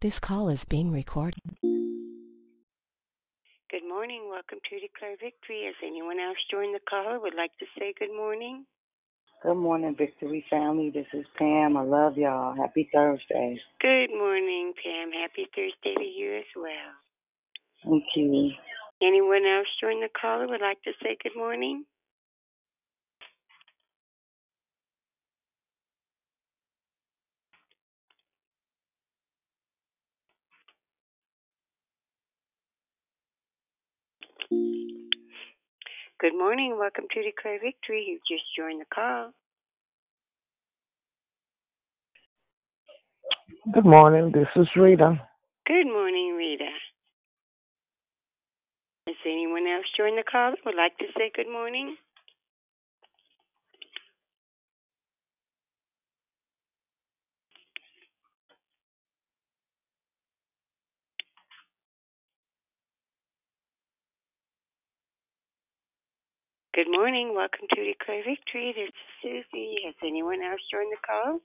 This call is being recorded. Good morning. Welcome to Declare Victory. Has anyone else joined the call or would like to say good morning? Good morning, Victory family. This is Pam. I love y'all. Happy Thursday. Good morning, Pam. Happy Thursday to you as well. Thank you. Anyone else join the call or would like to say good morning? Good morning. Welcome to Declare Victory. You just joined the call. Good morning. This is Rita. Good morning, Rita. Has anyone else joined the call or would like to say good morning? Good morning. Welcome to Declare Victory. This is Susie. Has anyone else joined the call?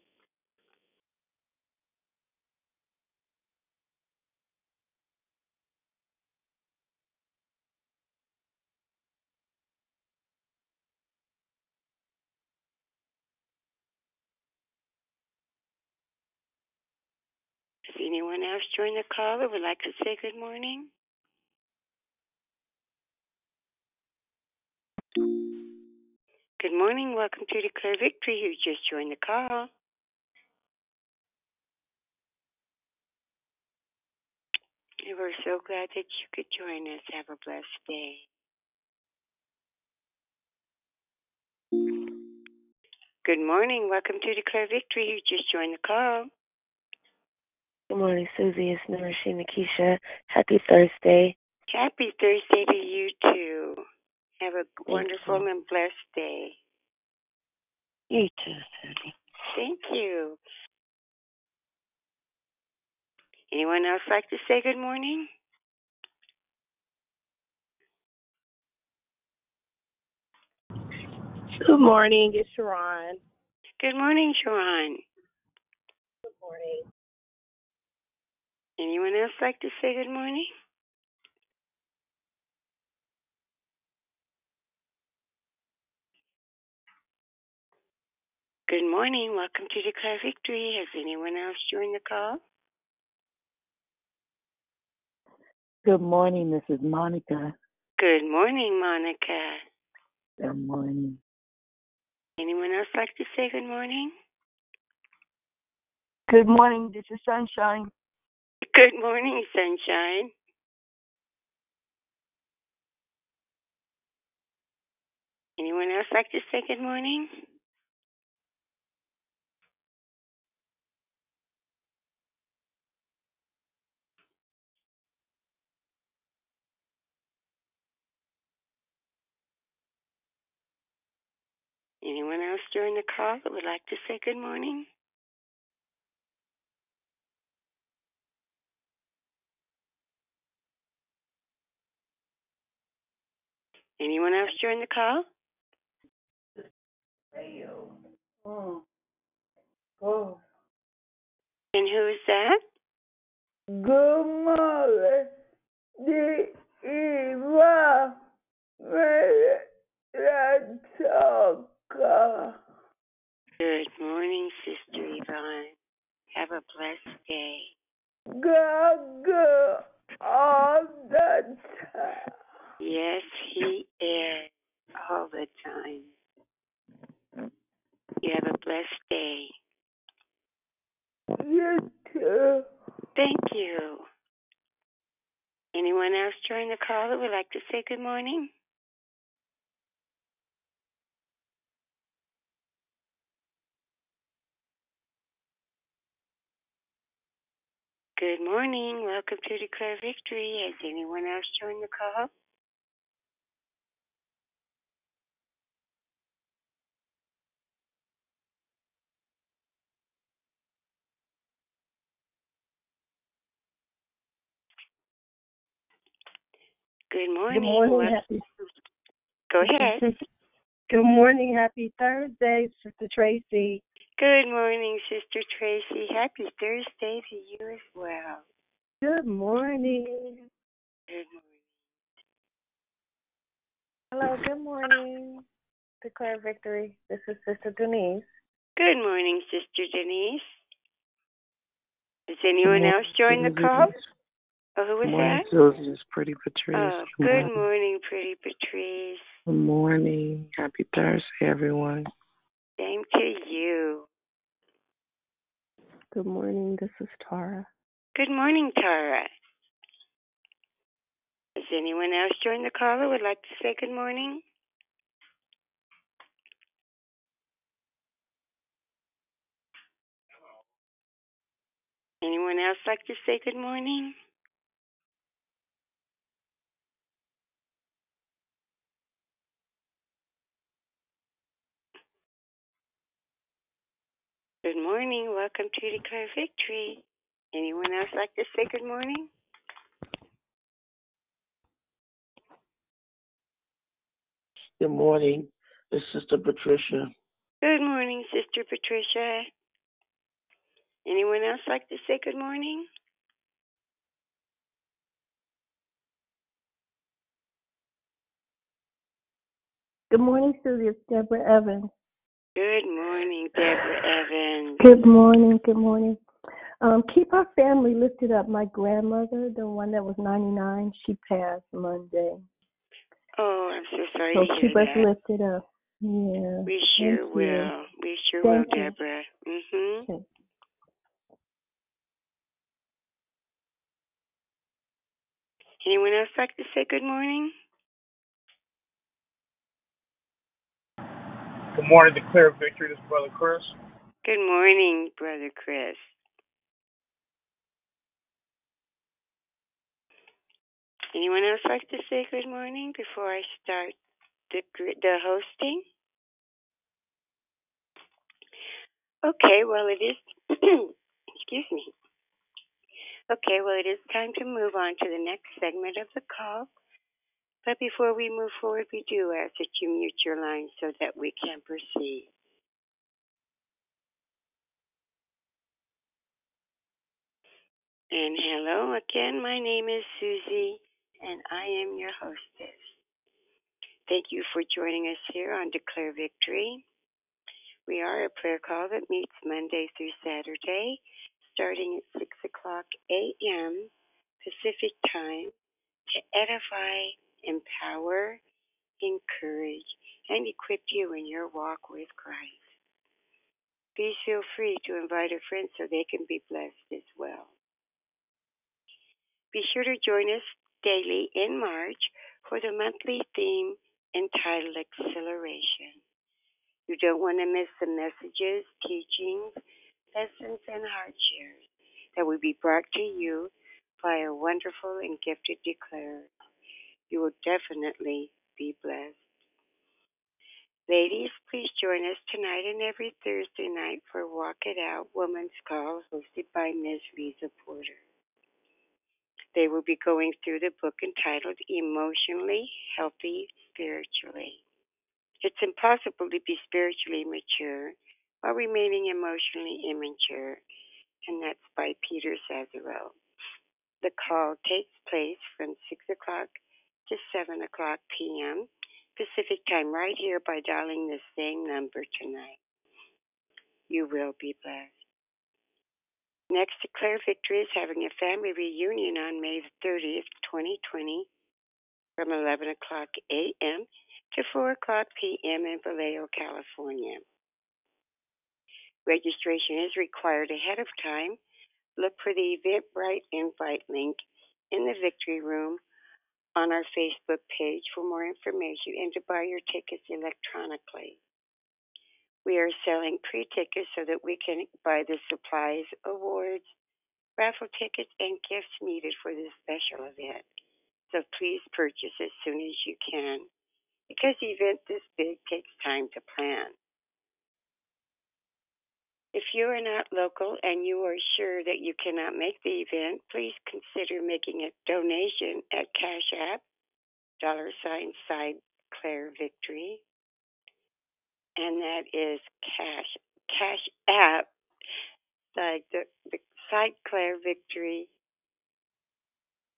Has anyone else joined the call or would like to say good morning? Good morning. Welcome to Declare Victory. You just joined the call. And we're so glad that you could join us. Have a blessed day. Good morning. Welcome to Declare Victory. You just joined the call. Good morning, Susie. It's Nourishing Keisha. Happy Thursday. Happy Thursday to you too. Have a wonderful you. and blessed day. You too, Susie. Thank you. Anyone else like to say good morning? Good morning. It's Sharon. Good morning, Sharon. Good morning. Anyone else like to say good morning? Good morning. Welcome to Declare Victory. Has anyone else joined the call? Good morning. This is Monica. Good morning, Monica. Good morning. Anyone else like to say good morning? Good morning. This is Sunshine. Good morning, Sunshine. Anyone else like to say good morning? Anyone else during the call that would like to say good morning? Anyone else during the call? Oh. Oh. And who is that? Good morning. The Eva Good morning, Sister Yvonne. Have a blessed day. God all the time. Yes, he is all the time. You have a blessed day. You too. Thank you. Anyone else join the call that would like to say good morning? Good morning. Welcome to Declare Victory. Has anyone else joined the call? Good morning. Good morning. Wel- Happy. Go ahead. Good morning. Happy Thursday, Sister Tracy. Good morning, Sister Tracy. Happy Thursday to you as well. Good morning. Good morning. Hello, good morning. Declare victory. This is Sister Denise. Good morning, Sister Denise. Does anyone else join the call? Oh, who was morning, that? Susie. It's Pretty Patrice. Oh, good morning, pretty Patrice. Good morning. Happy Thursday, everyone. Same to you. Good morning. This is Tara. Good morning, Tara. Does anyone else join the call who would like to say good morning? Anyone else like to say good morning? Good morning. Welcome to Declare Victory. Anyone else like to say good morning? Good morning. This is Sister Patricia. Good morning, Sister Patricia. Anyone else like to say good morning? Good morning, Susie. It's Deborah Evans. Good morning, Deborah Evans. Good morning. Good morning. Um, keep our family lifted up. My grandmother, the one that was 99, she passed Monday. Oh, I'm so sorry So to hear keep us that. lifted up. Yeah. We sure Thank you. will. We sure Thank will, you. Deborah. Mhm. Okay. Anyone else like to say good morning? Good morning, declare victory. This is Brother Chris. Good morning, Brother Chris. Anyone else like to say good morning before I start the the hosting? Okay, well it is. excuse me. Okay, well it is time to move on to the next segment of the call. But before we move forward, we do ask that you mute your line so that we can proceed. And hello again, my name is Susie, and I am your hostess. Thank you for joining us here on Declare Victory. We are a prayer call that meets Monday through Saturday, starting at 6 o'clock a.m. Pacific Time to edify, empower, encourage, and equip you in your walk with Christ. Please feel free to invite a friend so they can be blessed as well. Be sure to join us daily in March for the monthly theme entitled Acceleration. You don't want to miss the messages, teachings, lessons, and heart shares that will be brought to you by a wonderful and gifted declarer. You will definitely be blessed. Ladies, please join us tonight and every Thursday night for Walk It Out Women's Call hosted by Ms. Lisa Porter. They will be going through the book entitled Emotionally Healthy Spirituality. It's impossible to be spiritually mature while remaining emotionally immature, and that's by Peter Scazzero. The call takes place from 6 o'clock to 7 o'clock p.m. Pacific time right here by dialing the same number tonight. You will be blessed. Next, Declare Victory is having a family reunion on May 30th, 2020, from 11 o'clock a.m. to 4 o'clock p.m. in Vallejo, California. Registration is required ahead of time. Look for the Eventbrite invite link in the Victory Room on our Facebook page for more information and to buy your tickets electronically. We are selling pre tickets so that we can buy the supplies, awards, raffle tickets, and gifts needed for this special event. So please purchase as soon as you can because the event this big takes time to plan. If you are not local and you are sure that you cannot make the event, please consider making a donation at Cash App, dollar sign side Claire Victory. And that is Cash Cash App, side, the, the side Claire Victory,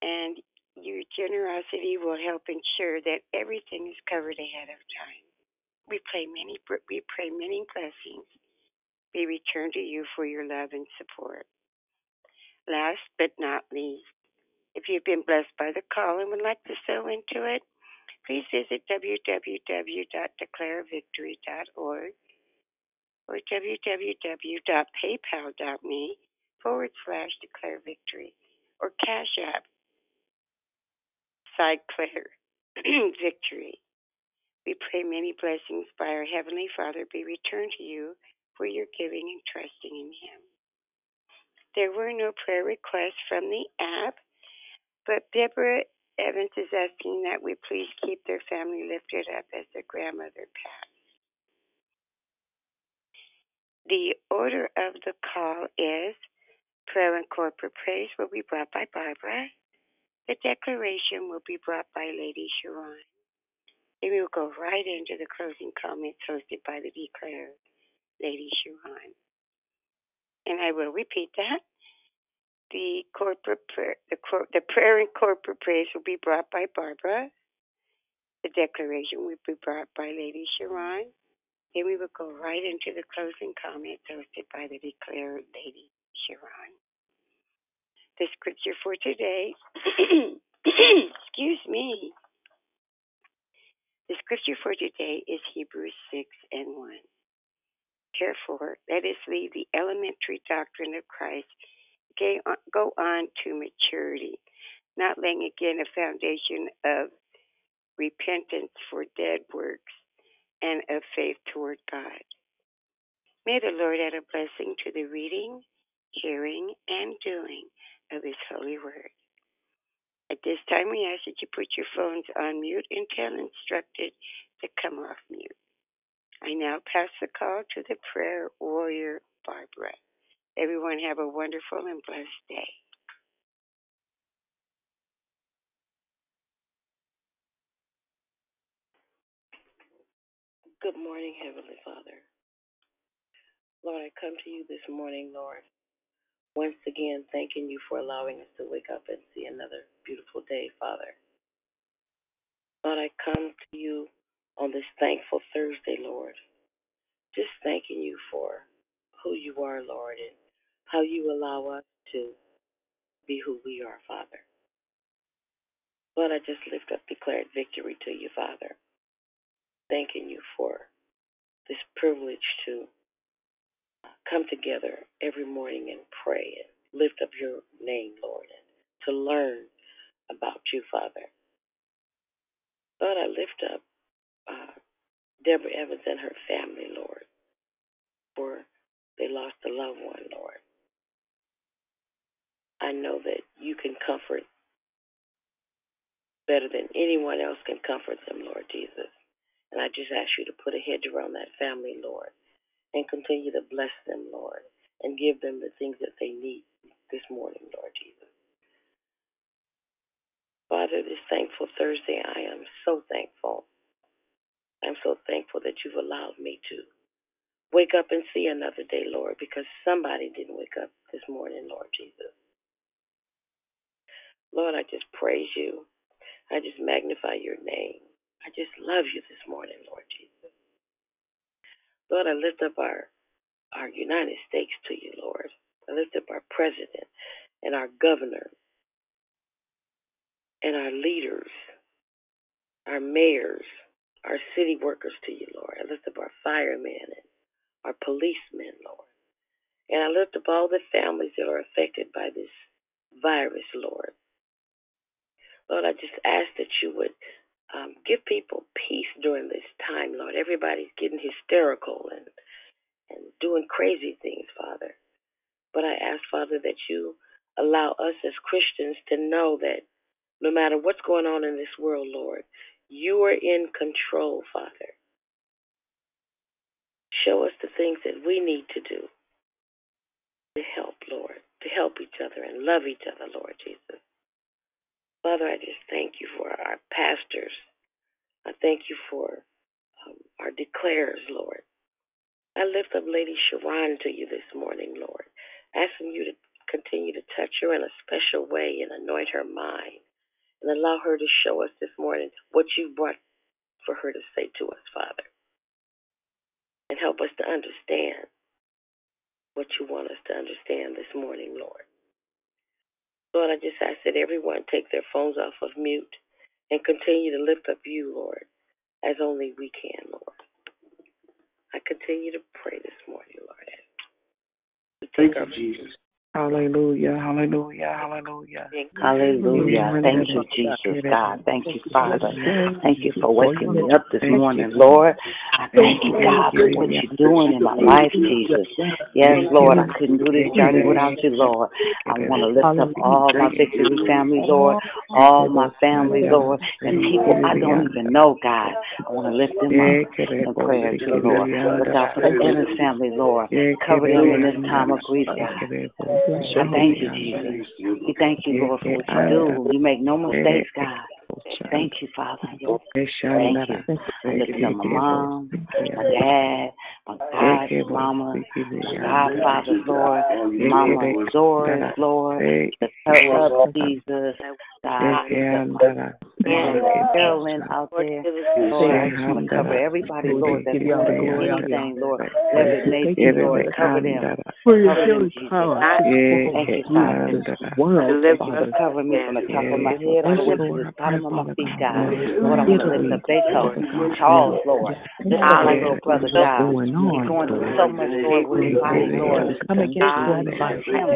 and your generosity will help ensure that everything is covered ahead of time. We pray many, we pray many blessings be returned to you for your love and support. Last but not least, if you've been blessed by the call and would like to sow into it, please visit www.declarevictory.org or www.paypal.me forward slash declare victory or Cash App side Claire victory. We pray many blessings by our Heavenly Father be returned to you for your giving and trusting in Him. There were no prayer requests from the app, but Deborah Evans is asking that we please keep their family lifted up as their grandmother passed. The order of the call is prayer and corporate praise will be brought by Barbara. The declaration will be brought by Lady Sharon. Then we will go right into the closing comments hosted by the declarer, Lady Sharon. And I will repeat that. The corporate prayer, the, the prayer and corporate praise will be brought by Barbara. The declaration will be brought by Lady Sharon. Then we will go right into the closing comments hosted by the declared Lady Sharon. The scripture for today, excuse me. The scripture for today is Hebrews 6 and 1. Therefore, let us leave the elementary doctrine of Christ, uh, go on to maturity, not laying again a foundation of repentance for dead works and of faith toward God. May the Lord add a blessing to the reading, hearing, and doing of His holy word. At this time, we ask that you put your phones on mute until instructed to come off mute. I now pass the call to the prayer warrior, Barbara. Everyone have a wonderful and blessed day. Good morning, Heavenly Father. Lord, I come to you this morning, Lord, once again thanking you for allowing us to wake up and see another beautiful day, Father. Lord, I come to you on this thankful Thursday, Lord, just thanking you for who you are, Lord, and how you allow us to be who we are, Father. Lord, I just lift up declared victory to you, Father thanking you for this privilege to come together every morning and pray and lift up your name, Lord, and to learn about you, Father. Lord, I lift up uh, Deborah Evans and her family, Lord, for they lost a loved one, Lord. I know that you can comfort better than anyone else can comfort them, Lord Jesus. And I just ask you to put a hedge around that family, Lord, and continue to bless them, Lord, and give them the things that they need this morning, Lord Jesus. Father, this thankful Thursday, I am so thankful. I'm so thankful that you've allowed me to wake up and see another day, Lord, because somebody didn't wake up this morning, Lord Jesus. Lord, I just praise you. I just magnify your name. I just love you this morning, Lord Jesus. Lord, I lift up our, our United States to you, Lord. I lift up our president and our governor and our leaders, our mayors, our city workers to you, Lord. I lift up our firemen and our policemen, Lord. And I lift up all the families that are affected by this virus, Lord. Lord, I just ask that you would um, give people peace during this time, Lord. Everybody's getting hysterical and and doing crazy things, Father. But I ask, Father, that you allow us as Christians to know that no matter what's going on in this world, Lord, you are in control, Father. Show us the things that we need to do to help, Lord, to help each other and love each other, Lord Jesus. Father, I just thank you for our pastors. I thank you for um, our declarers, Lord. I lift up Lady Sharon to you this morning, Lord, asking you to continue to touch her in a special way and anoint her mind and allow her to show us this morning what you brought for her to say to us, Father. And help us to understand what you want us to understand this morning, Lord. Lord, I just ask that everyone take their phones off of mute and continue to lift up you, Lord, as only we can, Lord. I continue to pray this morning, Lord. As we take Thank you, Jesus. Hallelujah, hallelujah, hallelujah. Hallelujah. Thank you, Jesus, God. Thank you, Father. Thank you for waking me up this morning, Lord. I thank you, God, for what you're doing in my life, Jesus. Yes, Lord, I couldn't do this journey without you, Lord. I want to lift up all my victory family, Lord, all my family, Lord, and people I don't even know, God. I want to lift them up in prayer too, Lord. Look out for the Ennis family, Lord. Cover them in this time of grief, God. I thank you, Jesus. We thank you, Lord, for what you do. You make no mistakes, God. Thank you, Father. Thank you. I lift up my mom, my dad, my God, mama, my godfathers, Lord, mama Doris, Lord, the her up, Jesus, God, and Carolyn out there, Lord, I just want to cover everybody, Lord, that's going through anything, Lord, whatever it may be, Lord, cover them. Cover them, Jesus. Thank you, Father. Deliver, cover me from the top of my head all the way to the bottom of my feet, God. Lord, I want to lift up Beethoven, Charles, Lord. Lift up my little brother, God. He's going through so much, Lord, with his body, Lord. Come against him, Lord. Please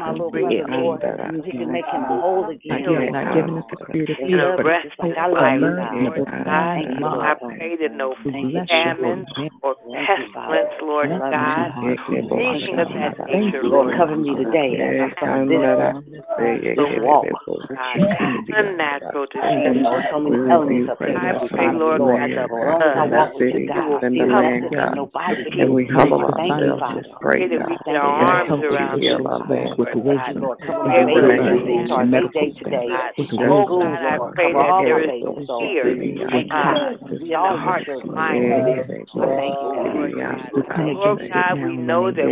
my little brother, Lord. He can make him whole again. giving us the spirit of fear, but just like I love you, God. God, Thank you, I pray that no famine or Thank you, Father. pestilence, Lord God, anything of that nature, you, Lord. Lord. Cover me today as I start this, this walk. Unnatural There's disease. so many elements up there. I pray, Lord Lord. God, the As long as I blood walk with you, God, I feel nothing and nobody And we humble Thank you, ourselves just pray, that we get our arms around you, our land. Lord God. Lord, cover Be my able to babies as they move start their day God. today. Oh God, I pray that there is fear Thank you, uh, God. We in the all hearts and minds Lord. of these I children, thank you, God. Lord We come Lord against it God, we know that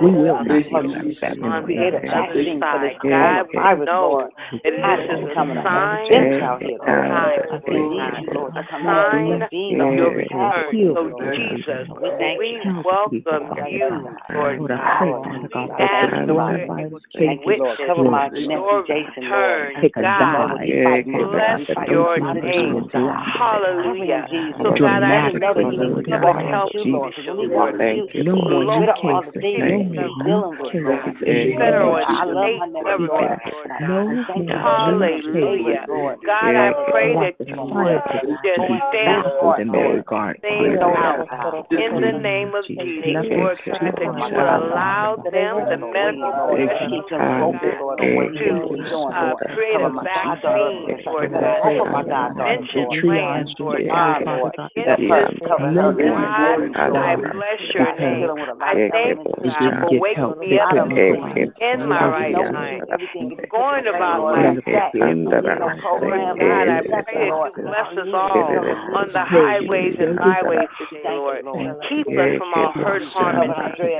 we will will not be hurt you. on Create the a other vaccine for. God, we know that this it's is a becoming an sign epidemic of out here, Lord. times, We Lord need God. you, Lord, A to come and sign intervene of your return. So Jesus, We thank you. welcome Thank you, Lord Lord, I God. pray, Father We God, ask the that we're coronavirus able to Thank witness my your Jason, Lord. return, As you God. what he's fighting, Lord. Bless your a lot of name. demons, God. Cover Hallelujah. So God, I Let him know pray that he for needs to public walk health with you, Lord. Because when he officials, walks Lord. you, No he more gets new rid of all the cases, things no that more he's dealing with, Lord. federal and I love my state government, Lord And I thank you for bringing his neighbors, Hallelujah. Lord. God, I pray that you would just Going stamp fast in their these regard. things out in the name of Jesus, Lord God, that you would allow them, the medical professionals, to uh, create a vaccine, Lord God, to prevention plans, Lord God, against this God, I bless your name. I thank you, God, for waking me up in my right mind, going about my God, I pray that you bless us all on the highways and byways today, Lord. Keep us from all hurt, harm, and danger.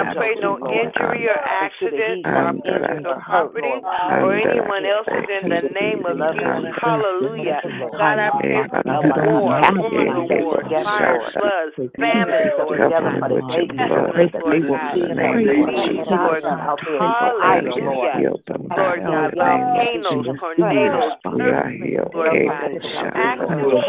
I pray no injury or accident harm injury or property or anyone else is in the name of Jesus. Hallelujah. God, I pray for war, rumors of war, fire, floods, famine, Lord God, pestilence, Lord God, disease, Lord Hallelujah. Lord God, volcanoes, tornadoes, earthquakes, Lord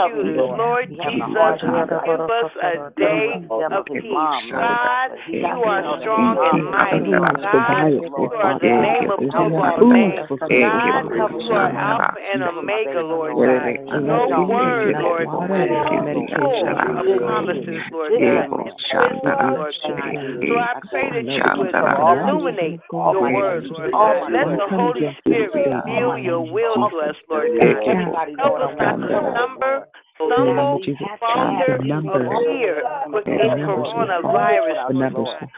Lord Jesus, give us a day of peace. God, you are strong and mighty. God, you are the name above all names. God, you are Alpha and Omega, Lord God. Your word, Lord God, is full of promises, Lord God, Lord God. So I pray that you would illuminate your word, Lord God. Let the Holy Spirit reveal your will to us, Lord God. Help us not to stumble stumble, falter, or fear with this coronavirus.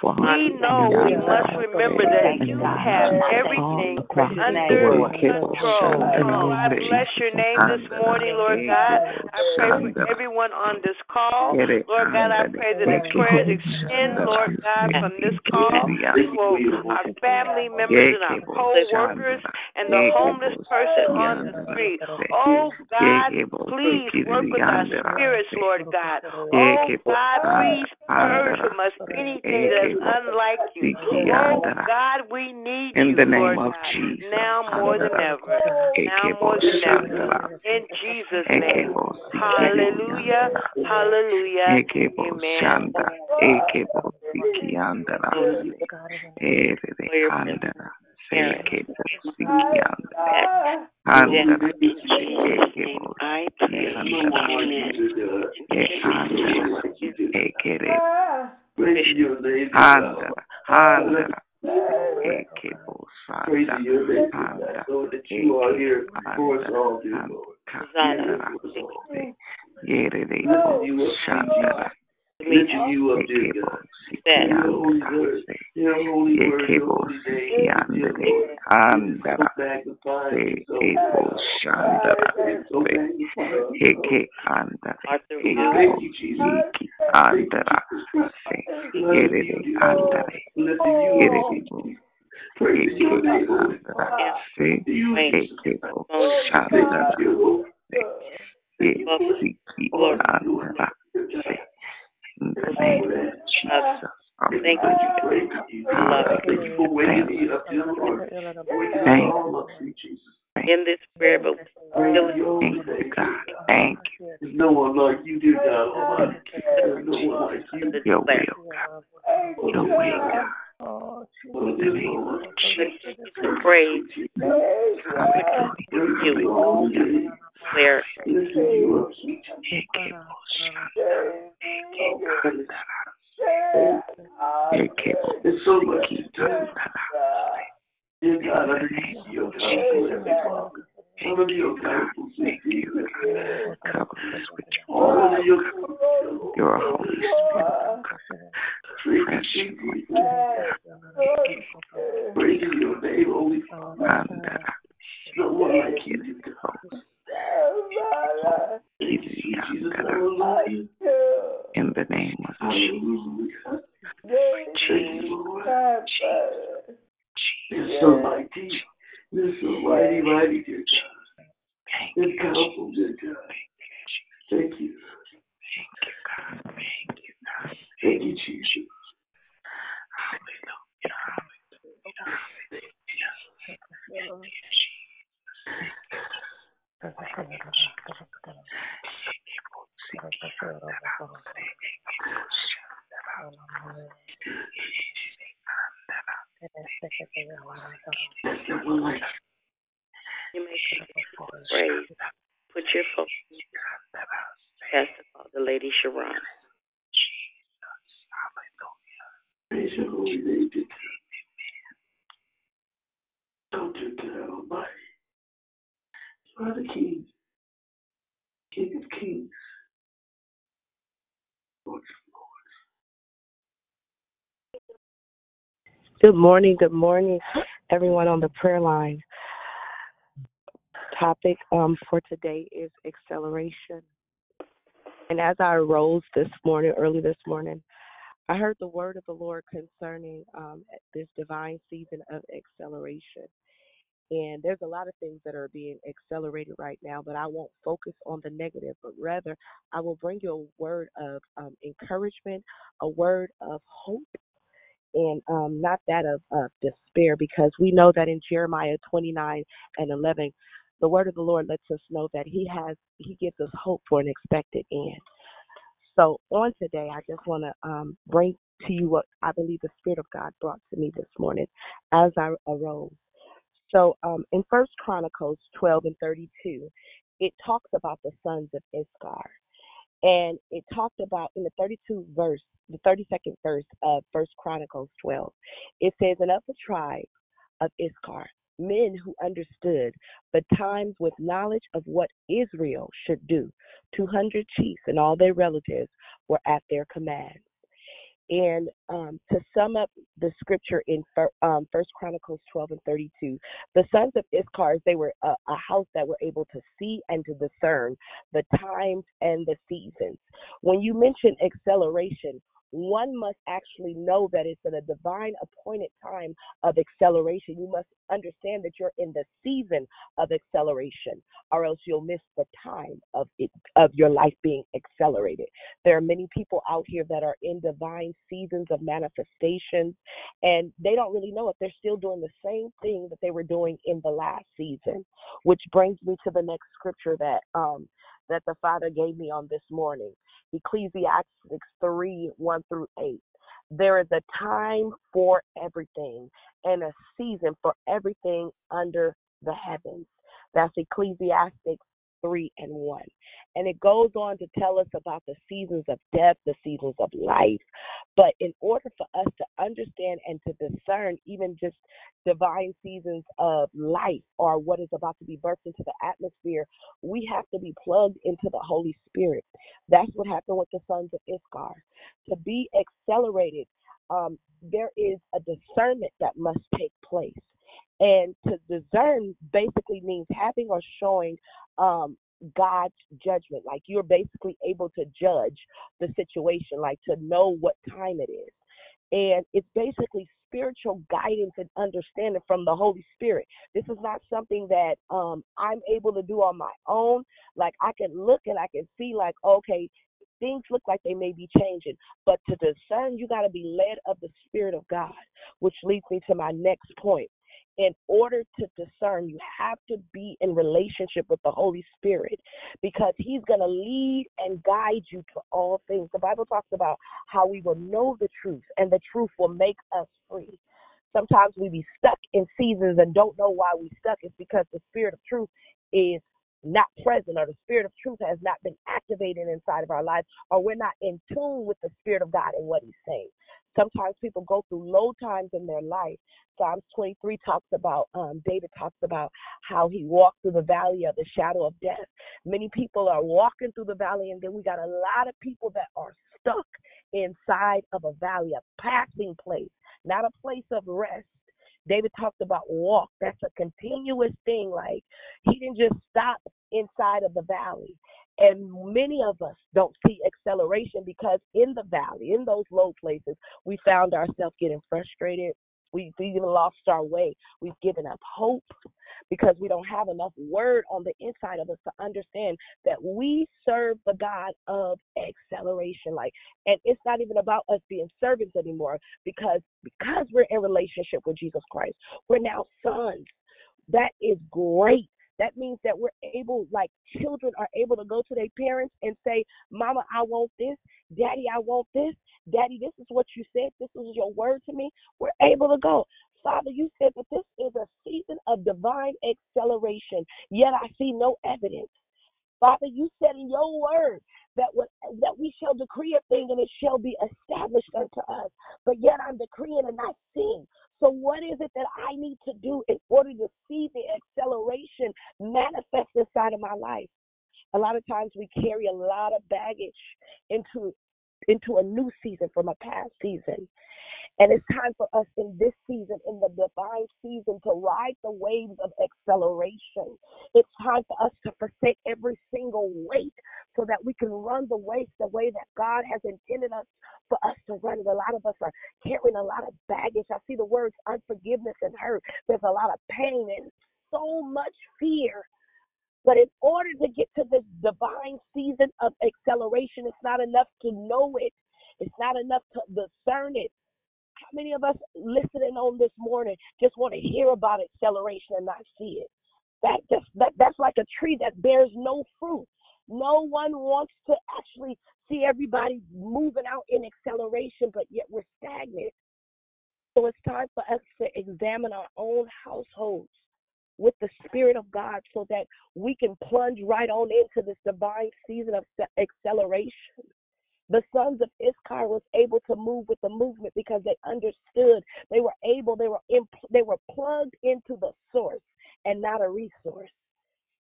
We know we must remember that you have everything under control. I bless your name this morning, Lord God. I pray for everyone on this call. Lord God, I pray that the prayers extend, Lord God, from this call for our family members and our co-workers and the homeless person on the street. Oh God, please work with our spirits, Lord God. Oh God, please purge from us anything that's unlike you. Oh God, we need In you, the name Lord of God, Jesus. now more than ever. Now more than ever. In Jesus' name. Hallelujah. Hallelujah. Ekebo Amen. Shanda, ekebo sikiandara, erere andara, sekebo sikiandara, andara, ekebo I pray. sikiandara, Amen. andara, ekere, andara, andara, ekebo sanda, anda, ekebo andara, andara, yerere shandara, ekebo sikiandara, ekebo sikiandara, andara, ekebo shandara, eke andara, ekebo siki andara, se, yerere andara, yerere ekebo andara, se, ekebo shandara, se, siki andara, se, in the name of Jesus. Thank you. Hallelujah. Thank you. In this prayer, but still Thank you, God. Thank you. There's no one like you, dear God Almighty. There's no one like you. Your will, God. Your way, God. In the name of Jesus. praise Hallelujah. where Listen you up, sweet Ekebo shanda, eke andara, ekebo There's so much siki to do. andara. Dear God, underneath your powerful Under your powerful Thank you, God. Cover us with your All under your your Holy Spirit. Fresh Praising your name, Holy andara, No one like you, dear God. eki Jesus, andara. no one like you. In the name of Hallelujah. Thank Jesus. you, Lord. You're so mighty. You're so mighty, mighty, dear God. Thank You're you, powerful, dear God. Thank you. Thank you, God. Thank you, God. Thank you, Jesus. Hallelujah. There's no one like you. you may praise, put your focus Pastor the Lady Sharon. Praise your holy name, dear God. Oh, dear God Almighty. You are the King. King of kings. Lord Good morning. Good morning, everyone on the prayer line. Topic um, for today is acceleration. And as I arose this morning, early this morning, I heard the word of the Lord concerning um, this divine season of acceleration. And there's a lot of things that are being accelerated right now, but I won't focus on the negative, but rather I will bring you a word of um, encouragement, a word of hope, and um, not that of, of despair, because we know that in Jeremiah 29 and 11, the word of the Lord lets us know that He has He gives us hope for an expected end. So on today, I just want to um, bring to you what I believe the Spirit of God brought to me this morning as I arose. So um, in First Chronicles 12 and 32, it talks about the sons of Issachar. And it talked about in the 32 verse, the 32nd verse of First Chronicles 12, it says, And of the tribe of Issachar, men who understood the times with knowledge of what Israel should do. 200 chiefs and all their relatives were at their command. And um, to sum up the scripture in um, First Chronicles 12 and 32, the sons of Issachar, they were a, a, house that were able to see and to discern the times and the seasons. When you mention acceleration, one must actually know that it's in a divine appointed time of acceleration. You must understand that you're in the season of acceleration, or else you'll miss the time of it of your life being accelerated. There are many people out here that are in divine seasons of manifestations, and they don't really know if they're still doing the same thing that they were doing in the last season. Which brings me to the next scripture that um that the Father gave me on this morning. Ecclesiastes 3 1 through 8. There is a time for everything and a season for everything under the heavens. That's Ecclesiastes 3 and 1. And it goes on to tell us about the seasons of death, the seasons of life. But in order for us to understand and to discern even just divine seasons of life or what is about to be birthed into the atmosphere, we have to be plugged into the Holy Spirit. That's what happened with the sons of Issachar. To be accelerated, um, there is a discernment that must take place. And to discern basically means having or showing um, God's judgment. Like you're basically able to judge the situation, like to know what time it is. And it's basically spiritual guidance and understanding from the Holy Spirit. This is not something that um, I'm able to do on my own. Like I can look and I can see, like, okay, things look like they may be changing. But to discern, you got to be led of the Spirit of God, which leads me to my next point in order to discern, you have to be in relationship with the Holy Spirit because He's going to lead and guide you to all things. The Bible talks about how we will know the truth and the truth will make us free. Sometimes we be stuck in seasons and don't know why we stuck. It's because the Spirit of truth is not present or the spirit of truth has not been activated inside of our lives or we're not in tune with the spirit of God and what he's saying. Sometimes people go through low times in their life. Psalms 23 talks about, um, David talks about how he walked through the valley of the shadow of death. Many people are walking through the valley, and then we got a lot of people that are stuck inside of a valley, a passing place, not a place of rest. David talked about walk. That's a continuous thing. Like he didn't just stop inside of the valley. And many of us don't see acceleration because in the valley, in those low places, we found ourselves getting frustrated. We've even lost our way. We've given up hope because we don't have enough word on the inside of us to understand that we serve the God of acceleration. Like, and it's not even about us being servants anymore because because we're in relationship with Jesus Christ, we're now sons. That is great that means that we're able, like children are able to go to their parents and say, Mama, I want this. Daddy, I want this. Daddy, this is what you said. This is your word to me. We're able to go. Father, you said that this is a season of divine acceleration, yet I see no evidence. Father, you said in your word that what, that we shall decree a thing and it shall be established unto us. But yet I'm decreeing and not seeing. So what is it that I need to do in order to see the acceleration manifest inside of my life? A lot of times we carry a lot of baggage into into a new season from a past season. And it's time for us in this season, in the divine season, to ride the waves of acceleration. It's time for us to forsake every single weight so that we can run the race the way that God has intended us for us to run it. A lot of us are carrying a lot of baggage. I see the words unforgiveness and hurt. There's a lot of pain and so much fear. But in order to get to this divine season of acceleration, it's not enough to know it. It's not enough to discern it. How many of us listening on this morning just want to hear about acceleration and not see it? That just that that's like a tree that bears no fruit. No one wants to actually see everybody moving out in acceleration, but yet we're stagnant. So it's time for us to examine our own households with the Spirit of God so that we can plunge right on into this divine season of acceleration. The sons of Issachar was able to move with the movement because they understood. They were able. They were in, they were plugged into the source. and not a resource.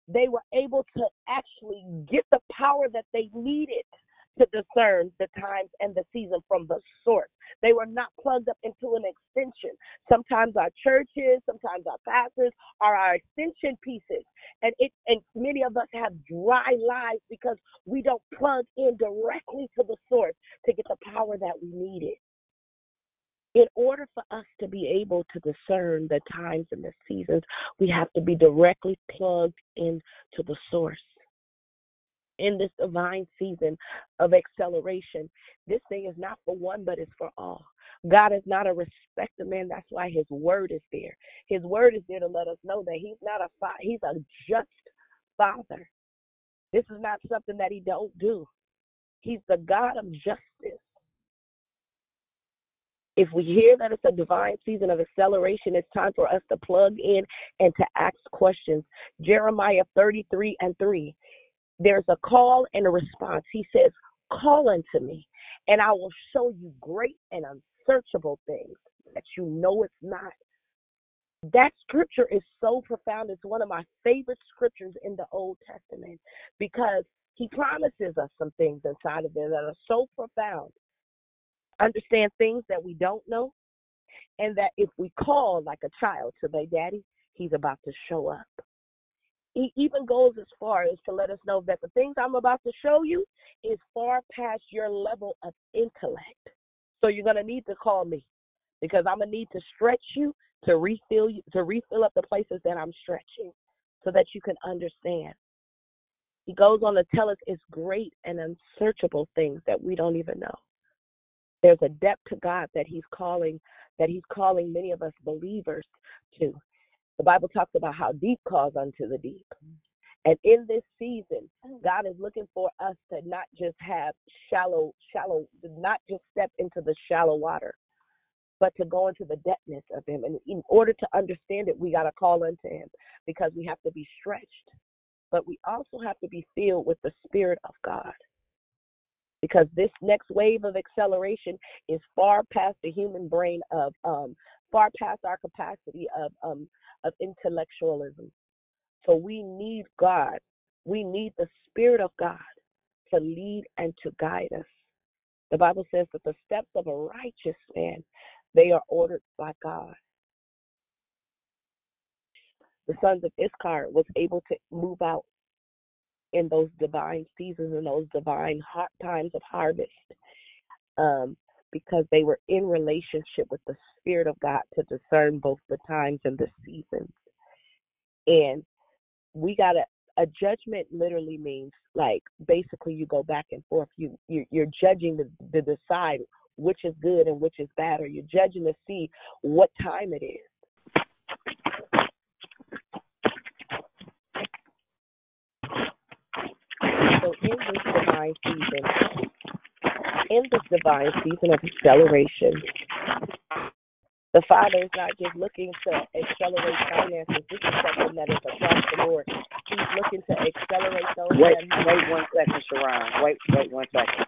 They were able to actually get the power that they needed to discern the times and the season from the source. They were not plugged up into an extension. Sometimes our churches, sometimes our pastors are our extension pieces. And it and many of us have dry lives because we don't plug in directly to the source to get the power that we needed. In order for us to be able to discern the times and the seasons, we have to be directly plugged into the source in this divine season of acceleration. This thing is not for one, but it's for all. God is not a respecter man. That's why His word is there. His word is there to let us know that He's not a He's a just Father. This is not something that He don't do. He's the God of justice. If we hear that it's a divine season of acceleration, it's time for us to plug in and to ask questions. Jeremiah 33 and 3 there's a call and a response. He says, Call unto me, and I will show you great and unsearchable things that you know it's not. That scripture is so profound. It's one of my favorite scriptures in the Old Testament because he promises us some things inside of there that are so profound. Understand things that we don't know, and that if we call like a child to their daddy, he's about to show up he even goes as far as to let us know that the things I'm about to show you is far past your level of intellect. So you're gonna need to call me because I'm gonna need to stretch you to refill you to refill up the places that I'm stretching so that you can understand. He goes on to tell us it's great and unsearchable things that we don't even know. There's a depth to God that He's calling that He's calling many of us believers to. The Bible talks about how deep calls unto the deep. And in this season, God is looking for us to not just have shallow, shallow, not just step into the shallow water, but to go into the depthness of Him. And in order to understand it, we got to call unto Him because we have to be stretched. But we also have to be filled with the Spirit of God. Because this next wave of acceleration is far past the human brain of, um, far past our capacity of um, of intellectualism. So we need God. We need the Spirit of God to lead and to guide us. The Bible says that the steps of a righteous man, they are ordered by God. The sons of Issachar was able to move out in those divine seasons and those divine hot times of harvest um, because they were in relationship with the Spirit of God to discern both the times and the seasons. And we got to, a judgment literally means like basically you go back and forth. You, you you're judging to, to decide which is good and which is bad, or you're judging to see what time it is. So in this divine season, in this divine season of acceleration, the Father is not just looking to accelerate finances. This is something that is across the board. He's looking to accelerate those. Wait, wait one second, Sharon. Wait, wait one second.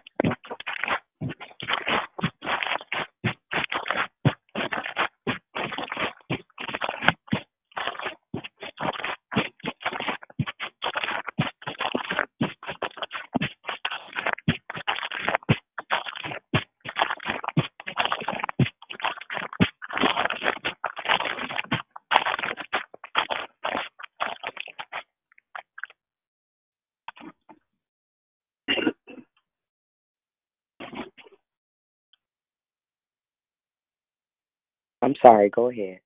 Sorry. Go ahead.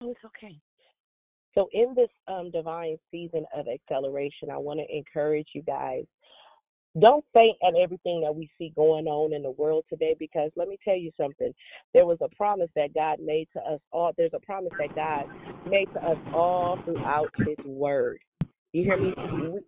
Oh, it's okay. So, in this um, divine season of acceleration, I want to encourage you guys don't faint at everything that we see going on in the world today because let me tell you something. There was a promise that God made to us all. There's a promise that God made to us all throughout His Word. You hear me?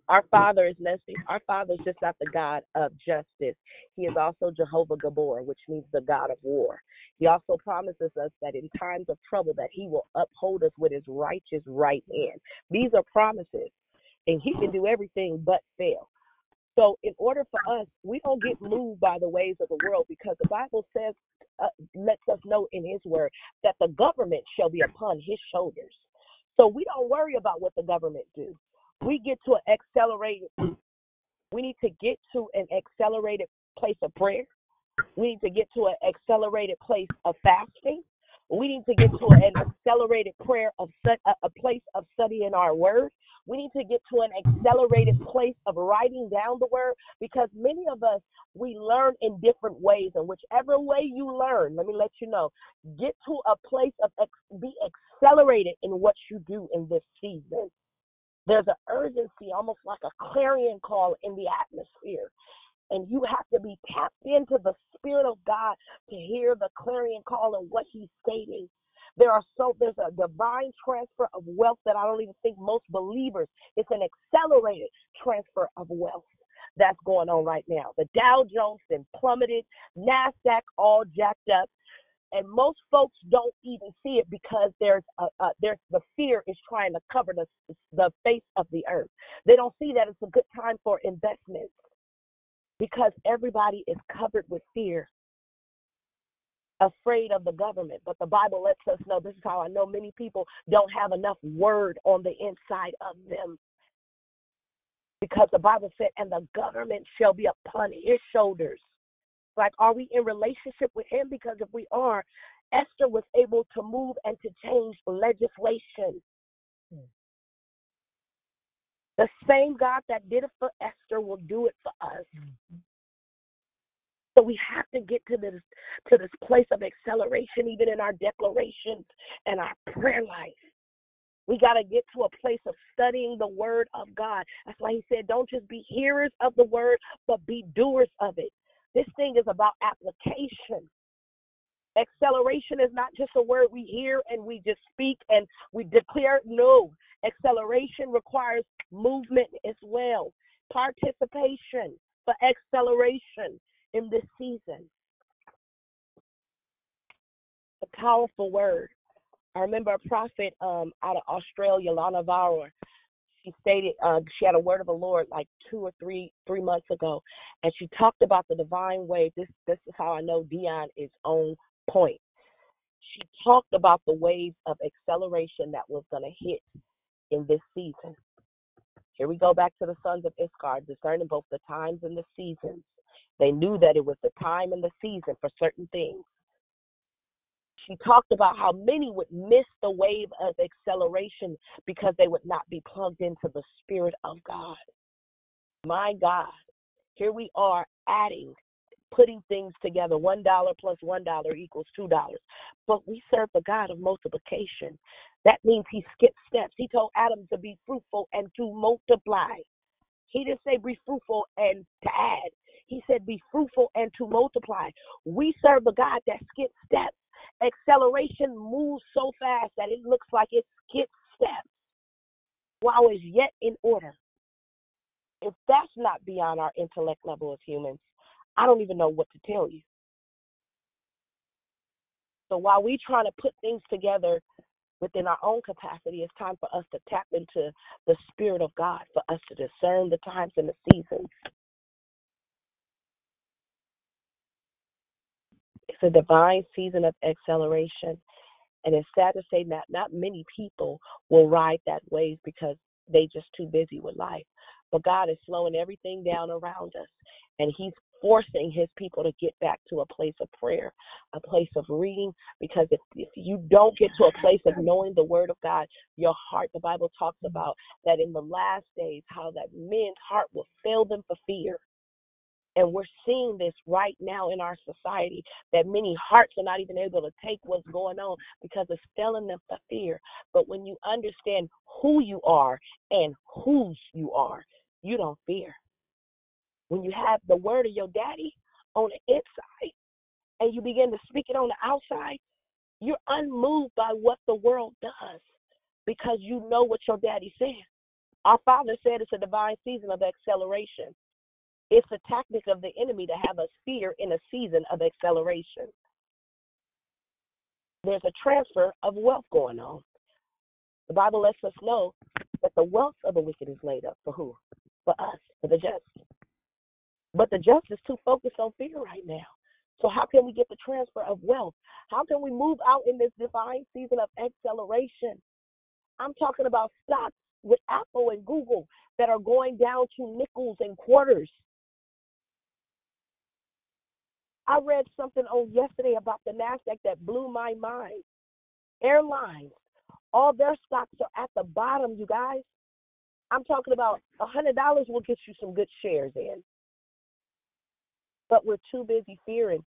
Our Father is nothing. Our Father is just not the God of justice. He is also Jehovah Gabor, which means the God of war. He also promises us that in times of trouble that He will uphold us with His righteous right hand. These are promises, and He can do everything but fail. So, in order for us, we don't get moved by the ways of the world because the Bible says, uh, lets us know in His Word that the government shall be upon His shoulders. So we don't worry about what the government do. We get to an accelerated. We need to get to an accelerated place of prayer. We need to get to an accelerated place of fasting. We need to get to an accelerated prayer of a place of studying our word. We need to get to an accelerated place of writing down the word because many of us we learn in different ways, and whichever way you learn, let me let you know, get to a place of ex- be accelerated in what you do in this season. There's an urgency, almost like a clarion call in the atmosphere and you have to be tapped into the Spirit of God to hear the clarion call and what He's stating. There are so there's a divine transfer of wealth that I don't even think most believers. It's an accelerated transfer of wealth that's going on right now. The Dow Jones then plummeted, Nasdaq all jacked up, and most folks don't even see it because there's a, a, there's the fear is trying to cover the the face of the earth. They don't see that it's a good time for investments because everybody is covered with fear, afraid of the government. But the Bible lets us know this is how I know many people don't have enough word on the inside of them. Because the Bible said, and the government shall be upon his shoulders. Like, are we in relationship with him? Because if we are, Esther was able to move and to change legislation. The same God that did it for Esther will do it for us. Mm-hmm. So we have to get to this to this place of acceleration, even in our declarations and our prayer life. We got to get to a place of studying the word of God. That's why he said, don't just be hearers of the word, but be doers of it. This thing is about application. Acceleration is not just a word we hear and we just speak and we declare. No, acceleration requires movement as well, participation for acceleration in this season. A powerful word. I remember a prophet um, out of Australia, Lana Vawter. She stated uh, she had a word of the Lord like two or three three months ago, and she talked about the divine wave. This this is how I know Dion is on point. She talked about the waves of acceleration that was going to hit in this season. Here we go back to the sons of Issachar, discerning both the times and the seasons. They knew that it was the time and the season for certain things. She talked about how many would miss the wave of acceleration because they would not be plugged into the Spirit of God. My God, here we are adding putting things together. One dollar plus one dollar equals two dollars. But we serve the God of multiplication. That means he skipped steps. He told Adam to be fruitful and to multiply. He didn't say be fruitful and to add. He said be fruitful and to multiply. We serve a God that skips steps. Acceleration moves so fast that it looks like it skips steps while it's yet in order. If that's not beyond our intellect level as humans, I don't even know what to tell you. So while we're trying to put things together within our own capacity, it's time for us to tap into the Spirit of God, for us to discern the times and the seasons. It's a divine season of acceleration. And it's sad to say that not many people will ride that wave because they just too busy with life. But God is slowing everything down around us. And He's forcing his people to get back to a place of prayer, a place of reading. Because if, if you don't get to a place of knowing the word of God, your heart, the Bible talks about that in the last days, how that men's heart will fail them for fear. And we're seeing this right now in our society that many hearts are not even able to take what's going on because it's filling them for fear. But when you understand who you are and whose you are, you don't fear. When you have the word of your daddy on the inside and you begin to speak it on the outside, you're unmoved by what the world does because you know what your daddy said. Our father said it's a divine season of acceleration. It's a tactic of the enemy to have us fear in a season of acceleration. There's a transfer of wealth going on. The Bible lets us know that the wealth of the wicked is laid up for who? For us, for the just. But the just is too focused on fear right now. So how can we get the transfer of wealth? How can we move out in this divine season of acceleration? I'm talking about stocks with Apple and Google that are going down to nickels and quarters. I read something on yesterday about the NASDAQ that blew my mind. Airlines, all their stocks are at the bottom, you guys. I'm talking about a hundred dollars will get you some good shares in. But we're too busy fearing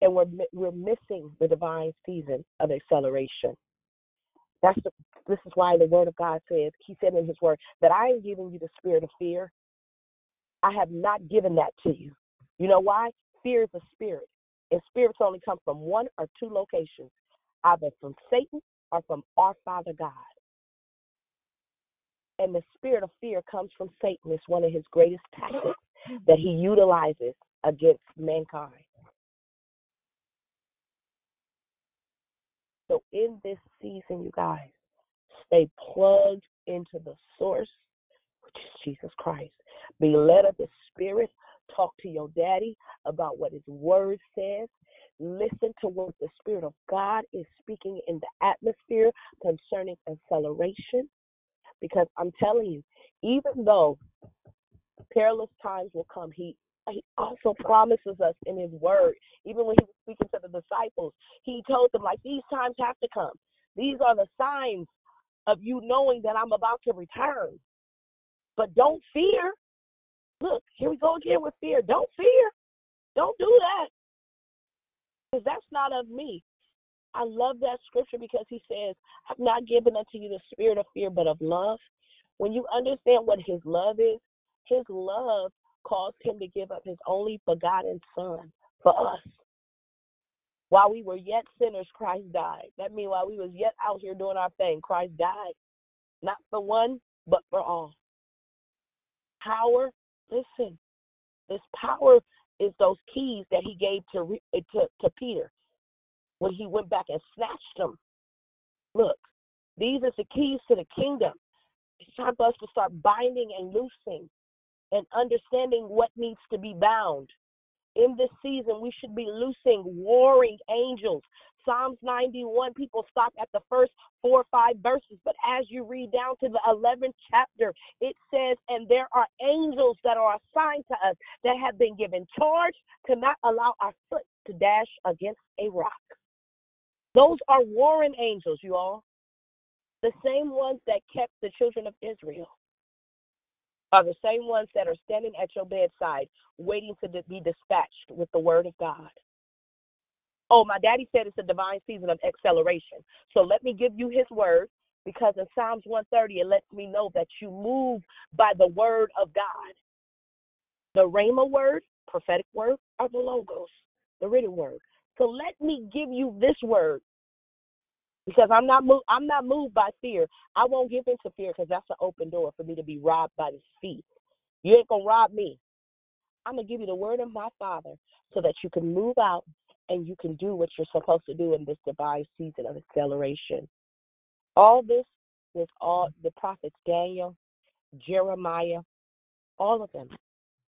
and we're we're missing the divine season of acceleration. That's the, this is why the word of God says, He said in His word, that I am giving you the spirit of fear. I have not given that to you. You know why? Fear is a spirit, and spirits only come from one or two locations, either from Satan or from our Father God. And the spirit of fear comes from Satan. It's one of his greatest tactics that he utilizes against mankind. So in this season, you guys, stay plugged into the source, which is Jesus Christ. Be led of the Spirit. Talk to your daddy about what his word says. Listen to what the Spirit of God is speaking in the atmosphere concerning acceleration. Because I'm telling you, even though perilous times will come, he he also promises us in his word, even when he was speaking to the disciples, he told them, like, these times have to come. These are the signs of you knowing that I'm about to return. But don't fear. Look, here we go again with fear. Don't fear. Don't do that. Because that's not of me. I love that scripture because he says, I've not given unto you the spirit of fear, but of love. When you understand what his love is, his love caused him to give up his only begotten son for us. While we were yet sinners, Christ died. That means while we was yet out here doing our thing, Christ died. Not for one, but for all. Power, listen, this power is those keys that he gave to, eh, to, to Peter when he went back and snatched them. Look, these are the keys to the kingdom. It's time for us to start binding and loosing and understanding what needs to be bound. In this season, we should be loosing warring angels. Psalms 91, people stop at the first four or five verses, but as you read down to the 11th chapter, it says, And there are angels that are assigned to us that have been given charge to not allow our foot to dash against a rock. Those are warring angels, you all. The same ones that kept the children of Israel are the same ones that are standing at your bedside waiting to be dispatched with the word of God. Oh, my daddy said it's a divine season of acceleration. So let me give you his word because in Psalms 130, it lets me know that you move by the word of God. The Rhema word, prophetic word, are the logos, the written word. So let me give you this word because I'm not moved. I'm not moved by fear. I won't give into fear because that's an open door for me to be robbed by the feet. You ain't gonna rob me. I'm gonna give you the word of my Father so that you can move out and you can do what you're supposed to do in this divine season of acceleration. All this was all the prophets Daniel, Jeremiah, all of them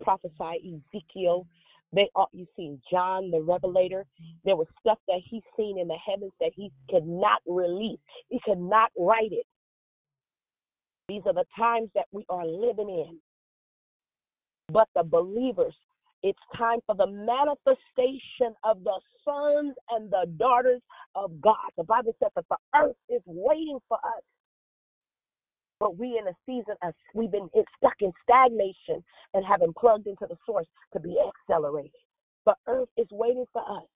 prophesy Ezekiel, they all you see, John the Revelator, there was stuff that he's seen in the heavens that he could not release. He could not write it. These are the times that we are living in. But the believers, it's time for the manifestation of the sons and the daughters of God. The Bible says that the earth is waiting for us but we in a season of we've been stuck in stagnation and haven't plugged into the source to be accelerated. The earth is waiting for us.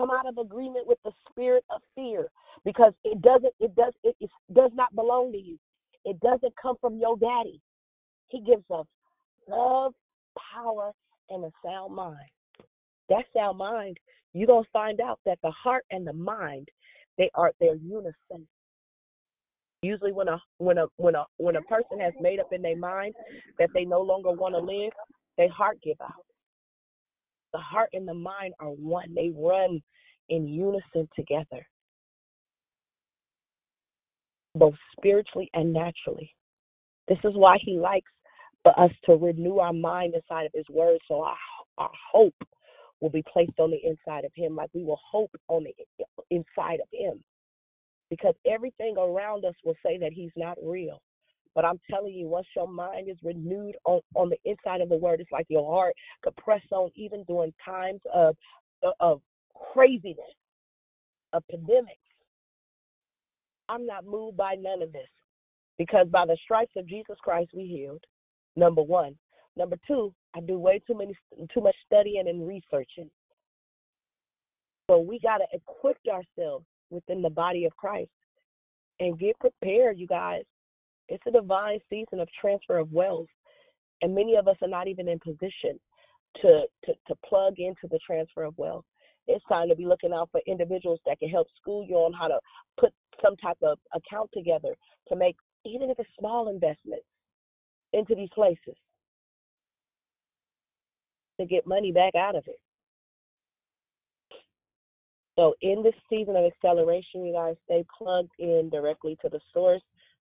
Come out of agreement with the spirit of fear because it doesn't it does it, it does not belong to you. It doesn't come from your daddy. He gives us love, power, and a sound mind. That sound mind, you're gonna find out that the heart and the mind, they are they're unison. Usually, when a when a when a when a person has made up in their mind that they no longer want to live, their heart give out. The heart and the mind are one; they run in unison together, both spiritually and naturally. This is why He likes for us to renew our mind inside of His Word, so our our hope will be placed on the inside of Him, like we will hope on the inside of Him. because everything around us will say that he's not real. But I'm telling you, once your mind is renewed on, on the inside of the word, it's like your heart could press on even during times of of craziness, of pandemics. I'm not moved by none of this because by the stripes of Jesus Christ we healed. Number one. Number two, I do way too many too much studying and researching. So we got to equip ourselves within the body of Christ and get prepared, you guys. It's a divine season of transfer of wealth, and many of us are not even in position to to, to plug into the transfer of wealth. It's time to be looking out for individuals that can help school you on how to put some type of account together to make even if it's small investments into these places to get money back out of it. So in this season of acceleration, you guys stay plugged in directly to the source.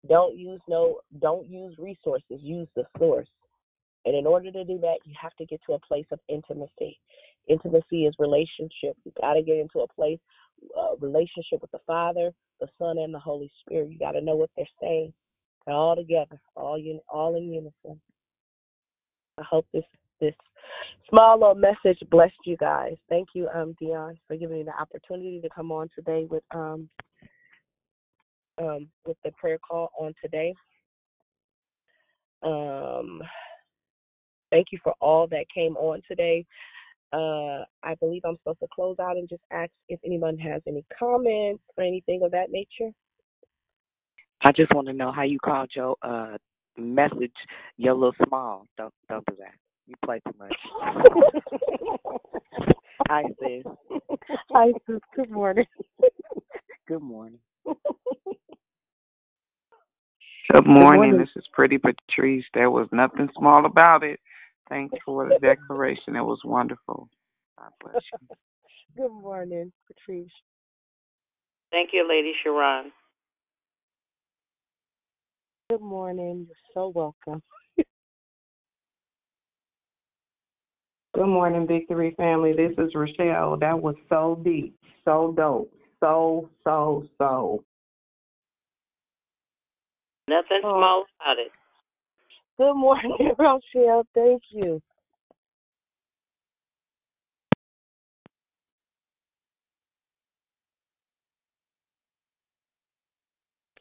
Don't use no don't use resources, use the source. And in order to do that, you have to get to a place of intimacy. Intimacy is relationship. You got to get into a place, uh, relationship with the Father, the Son, and the Holy Spirit. You got to know what they're saying, all together, all un- all in unison. I hope this this small little message blessed you guys. Thank you, um, Dion, for giving me the opportunity to come on today with um um with the prayer call on today. Um, thank you for all that came on today. Uh, I believe I'm supposed to close out and just ask if anyone has any comments or anything of that nature. I just want to know how you called your uh message your little small. Don't don't do that. You play too much. Hi sis. Hi sis. Good morning. Good morning. Good morning. morning. This is Pretty Patrice. There was nothing small about it. Thanks for the declaration. It was wonderful. God bless you. Good morning, Patrice. Thank you, Lady Sharon. Good morning. You're so welcome. Good morning, Victory family. This is Rochelle. That was so deep, so dope, so, so, so. Nothing Oh. small about it. Good morning, Rochelle. Thank you.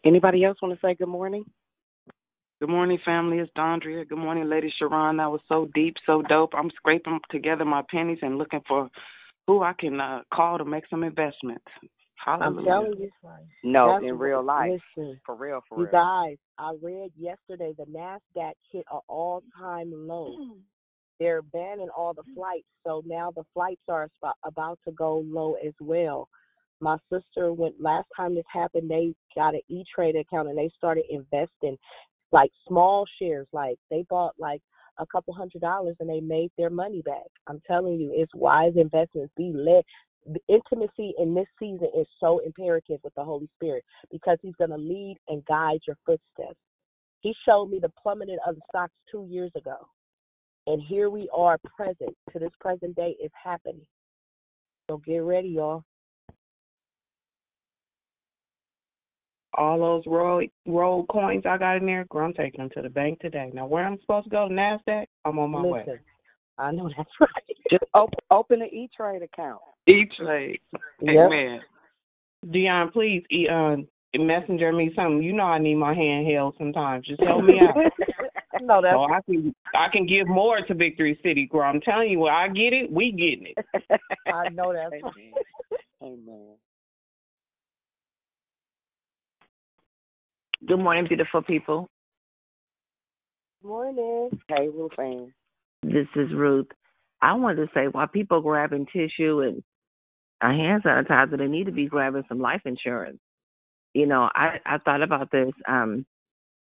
Anybody else want to say good morning? Good morning, family. It's Dondria. Good morning, Lady Sharon. That was so deep, so dope. I'm scraping together my pennies and looking for who I can uh, call to make some investments. I'm telling you. No, That's in real life. Listen, For real, for real. you guys, I read yesterday the NASDAQ hit an all time low. They're banning all the flights, so now the flights are about to go low as well. My sister went last time this happened, they got an E Trade account and they started investing like small shares. Like they bought like a couple hundred dollars and they made their money back. I'm telling you, it's wise investments. Be led. The intimacy in this season is so imperative with the Holy Spirit because He's going to lead and guide your footsteps. He showed me the plummeting of the stocks two years ago. And here we are present to this present day is happening. So get ready, y'all. All those roll roll coins I got in there, girl, I'm taking them to the bank today. Now, where I'm supposed to go to Nasdaq, I'm on my way. I know that's right. Just open open an E Trade account. E Trade. Yep. Amen. Dion, please, e- uh, messenger me something. You know I need my hand held sometimes. Just help me out. no, that's so I can I can give more to Victory City, girl. I'm telling you, when I get it, we getting it. I know that's Amen. right. Amen. Good morning, beautiful people. Good Morning. Hey, Rufine. This is Ruth. I wanted to say while people grabbing tissue and a hand sanitizer, they need to be grabbing some life insurance. You know, I I thought about this. Um,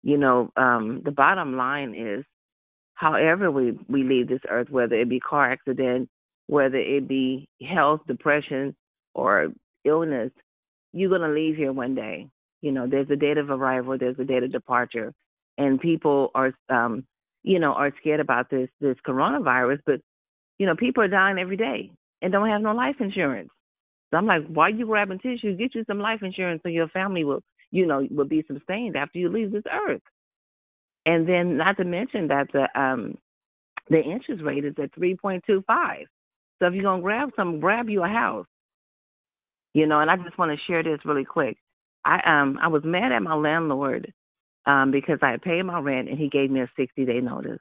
you know, um, the bottom line is, however we we leave this earth, whether it be car accident, whether it be health, depression, or illness, you're gonna leave here one day. You know, there's a date of arrival, there's a date of departure, and people are, um, you know, are scared about this this coronavirus. But you know, people are dying every day and don't have no life insurance. So I'm like, why are you grabbing tissue? Get you some life insurance so your family will, you know, will be sustained after you leave this earth. And then, not to mention that the um the interest rate is at three point two five. So if you're gonna grab some, grab you a house. You know, and I just want to share this really quick. I um I was mad at my landlord um because I had paid my rent and he gave me a sixty day notice.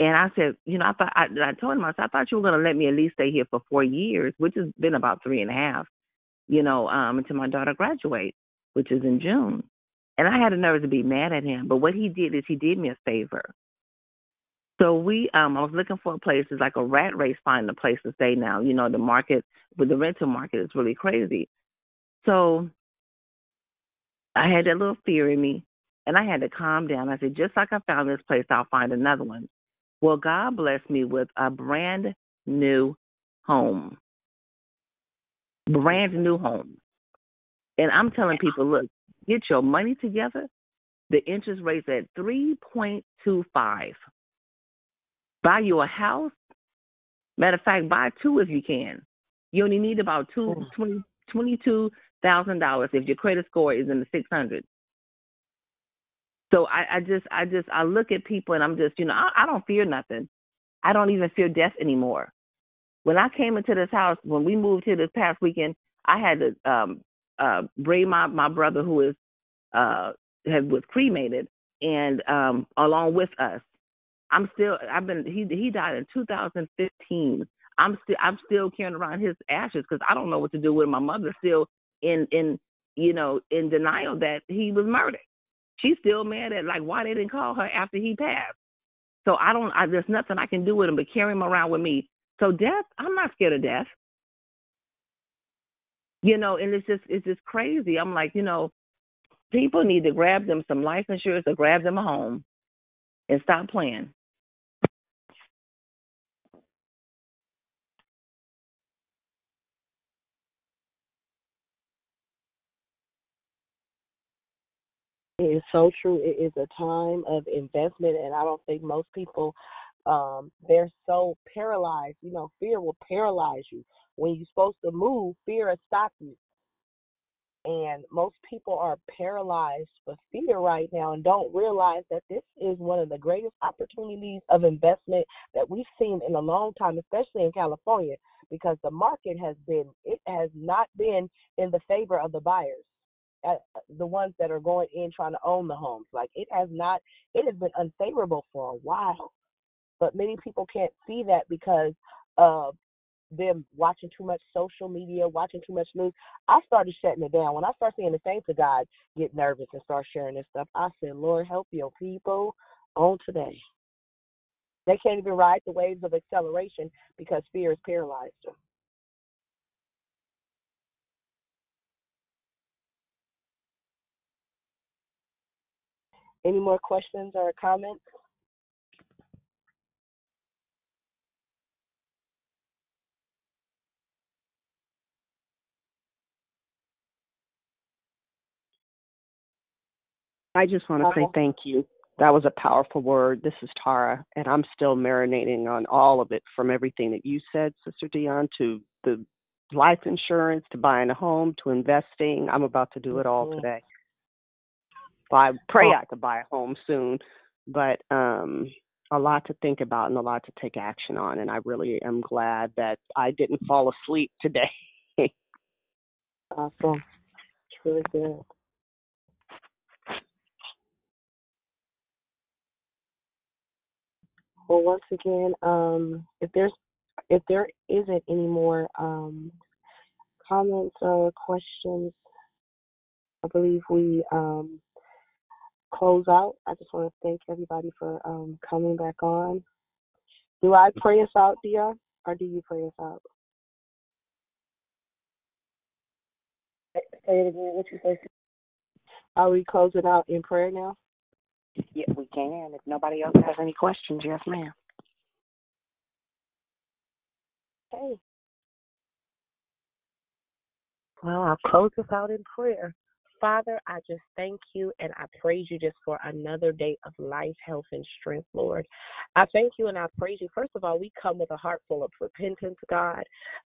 And I said, you know, I thought I, I told him I said I thought you were gonna let me at least stay here for four years, which has been about three and a half, you know, um until my daughter graduates, which is in June. And I had the nerve to be mad at him, but what he did is he did me a favor. So we, um, I was looking for a place. It's like a rat race finding a place to stay now. You know, the market with the rental market is really crazy. So I had that little fear in me, and I had to calm down. I said, just like I found this place, I'll find another one. Well, God blessed me with a brand new home, brand new home. And I'm telling people, look, get your money together. The interest rate's at 3.25. Buy you a house. Matter of fact, buy two if you can. You only need about two oh. twenty twenty two thousand dollars if your credit score is in the six hundred. So I, I just I just I look at people and I'm just you know I, I don't fear nothing. I don't even fear death anymore. When I came into this house, when we moved here this past weekend, I had to um uh bring my my brother who is uh had was cremated and um along with us. I'm still I've been he he died in 2015. I'm still I'm still carrying around his ashes because I don't know what to do with my mother still in in you know in denial that he was murdered. She's still mad at like why they didn't call her after he passed. So I don't I, there's nothing I can do with him but carry him around with me. So death, I'm not scared of death. You know, and it's just it's just crazy. I'm like, you know, people need to grab them some life insurance or grab them a home and stop playing. It is so true. It is a time of investment, and I don't think most people um they're so paralyzed. You know, fear will paralyze you. When you're supposed to move, fear will stop you. And most people are paralyzed for fear right now and don't realize that this is one of the greatest opportunities of investment that we've seen in a long time, especially in California, because the market has been it has not been in the favor of the buyers uh, the ones that are going in trying to own the homes. Like it has not, it has been unfavorable for a while. But many people can't see that because of them watching too much social media, watching too much news. I started shutting it down. When I started seeing the saints of God get nervous and start sharing this stuff, I said, Lord, help your people on today. They can't even ride the waves of acceleration because fear has paralyzed them. Any more questions or comments? I just want to say thank you. That was a powerful word. This is Tara, and I'm still marinating on all of it from everything that you said, Sister Dion, to the life insurance, to buying a home, to investing. I'm about to do it all Mhm. today. I pray Oh. I could buy a home soon, but um a lot to think about and a lot to take action on and I really am glad that I didn't fall asleep today. Awesome. It's really good. Well, once again, um, if there's if there isn't any more um, comments or questions, I believe we um, close out. I just want to thank everybody for um, coming back on. Do I pray us out, Dia, or do you pray us out? Say it again. What you say? Are we closing out in prayer now? Yeah, we can. If nobody else has any questions, yes, ma'am. Okay. Well, I'll close us out in prayer. Father, I just thank you and I praise you just for another day of life, health, and strength, Lord. I thank you and I praise you. First of all, we come with a heart full of repentance, God.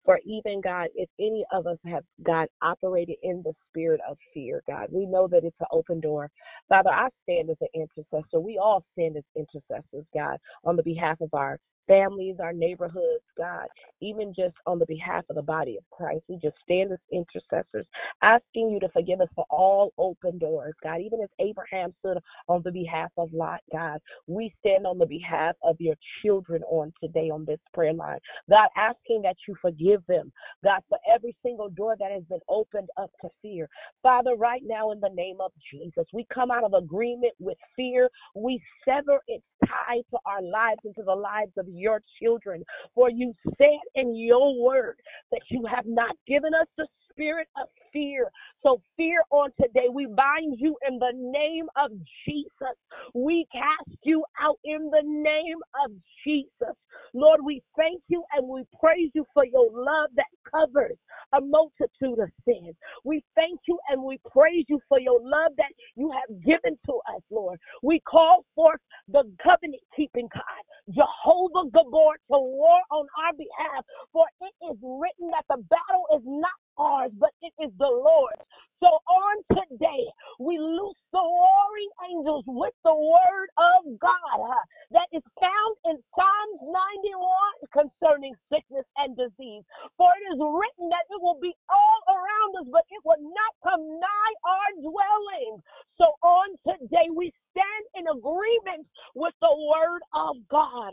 For even, God, if any of us have, God, operated in the spirit of fear, God, we know that it's an open door. Father, I stand as an intercessor. We all stand as intercessors, God, on the behalf of our families, our neighborhoods, God, even just on the behalf of the body of Christ. We just stand as intercessors, asking you to forgive us for all open doors, God. Even as Abraham stood on the behalf of Lot, God, we stand on the behalf of your children on today on this prayer line. God, asking that you forgive them, God, for every single door that has been opened up to fear. Father, right now in the name of Jesus, we come out of agreement with fear. We sever its tie to our lives and to the lives of your children. For you said in your word that you have not given us the spirit of fear. So, fear on today, we bind you in the name of Jesus. We cast you out in the name of Jesus. Lord, we thank you and we praise you for your love that covers a multitude of sins. We thank you and we praise you for your love that you have given to us, Lord. We call forth the covenant keeping God, Jehovah Gabor, to war on our behalf. For it is written that the battle is not ours, but it is the Lord. So on today, we loose the warring angels with the word of God uh, that is found in Psalms 91 concerning sickness and disease. For it is written that it will be all around us, but it will not come nigh our dwelling. So on today, we stand in agreement with the word of God.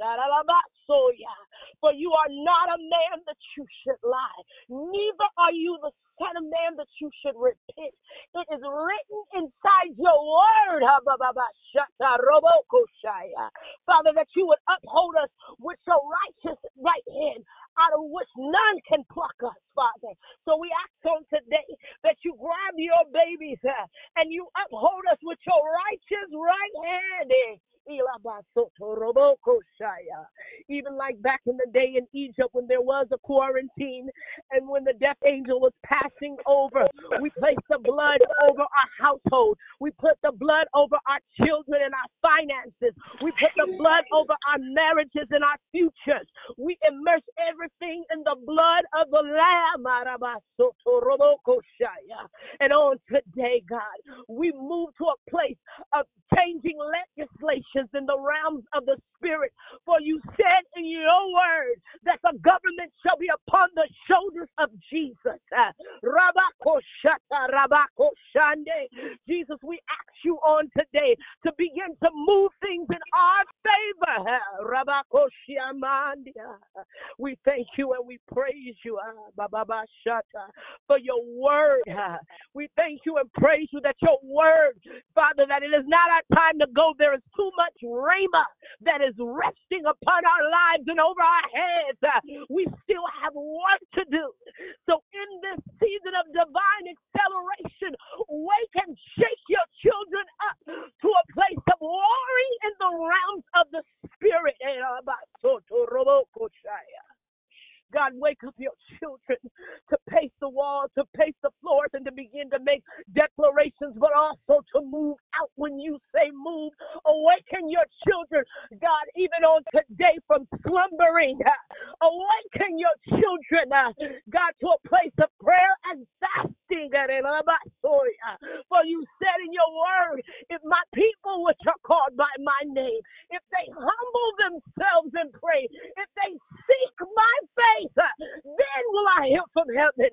For you are not a man that you should lie, neither are you the son of man that you should repent. It is written inside your word, Father, that you would uphold us with your righteous right hand, out of which none can pluck us, Father. So we ask on today that you grab your babies uh, and you uphold us with your righteous right hand. eh. Even like back in the day in Egypt when there was a quarantine and when the death angel was passing over, we place the blood over our household. We put the blood over our children and our finances. We put the blood over our marriages and our futures. We immerse everything in the blood of the Lamb. And on today, God, we move to a place of changing legislations in the realms of the spirit. For you said in your word that the government shall be upon the shoulders of Jesus. Uh, Rabakoshata, Rabakoshande. Jesus, we ask you on today to begin to move things in our favor. Uh, Rabakoshiamandia. We thank you and we praise you, uh, Bababashata, for your word. uh. We thank you and praise you that your word, Father, that it is not our time to go. There is too much rhema that is resting upon our lives and over our heads. Uh, We still have work to do. So, in this season of divine acceleration, wake and shake your children up to a place of warring in the realms of the spirit. God, wake up your children to pace the walls, to pace the floors, and to begin to make declarations, but also to move out when you say move. Awaken your children, God, even on today from slumbering. Awaken your children, uh, God, to a place of prayer and fasting. For you said in your word, if my people which are called by my name, if they humble themselves and pray, if they face, uh, then will I hear from heaven.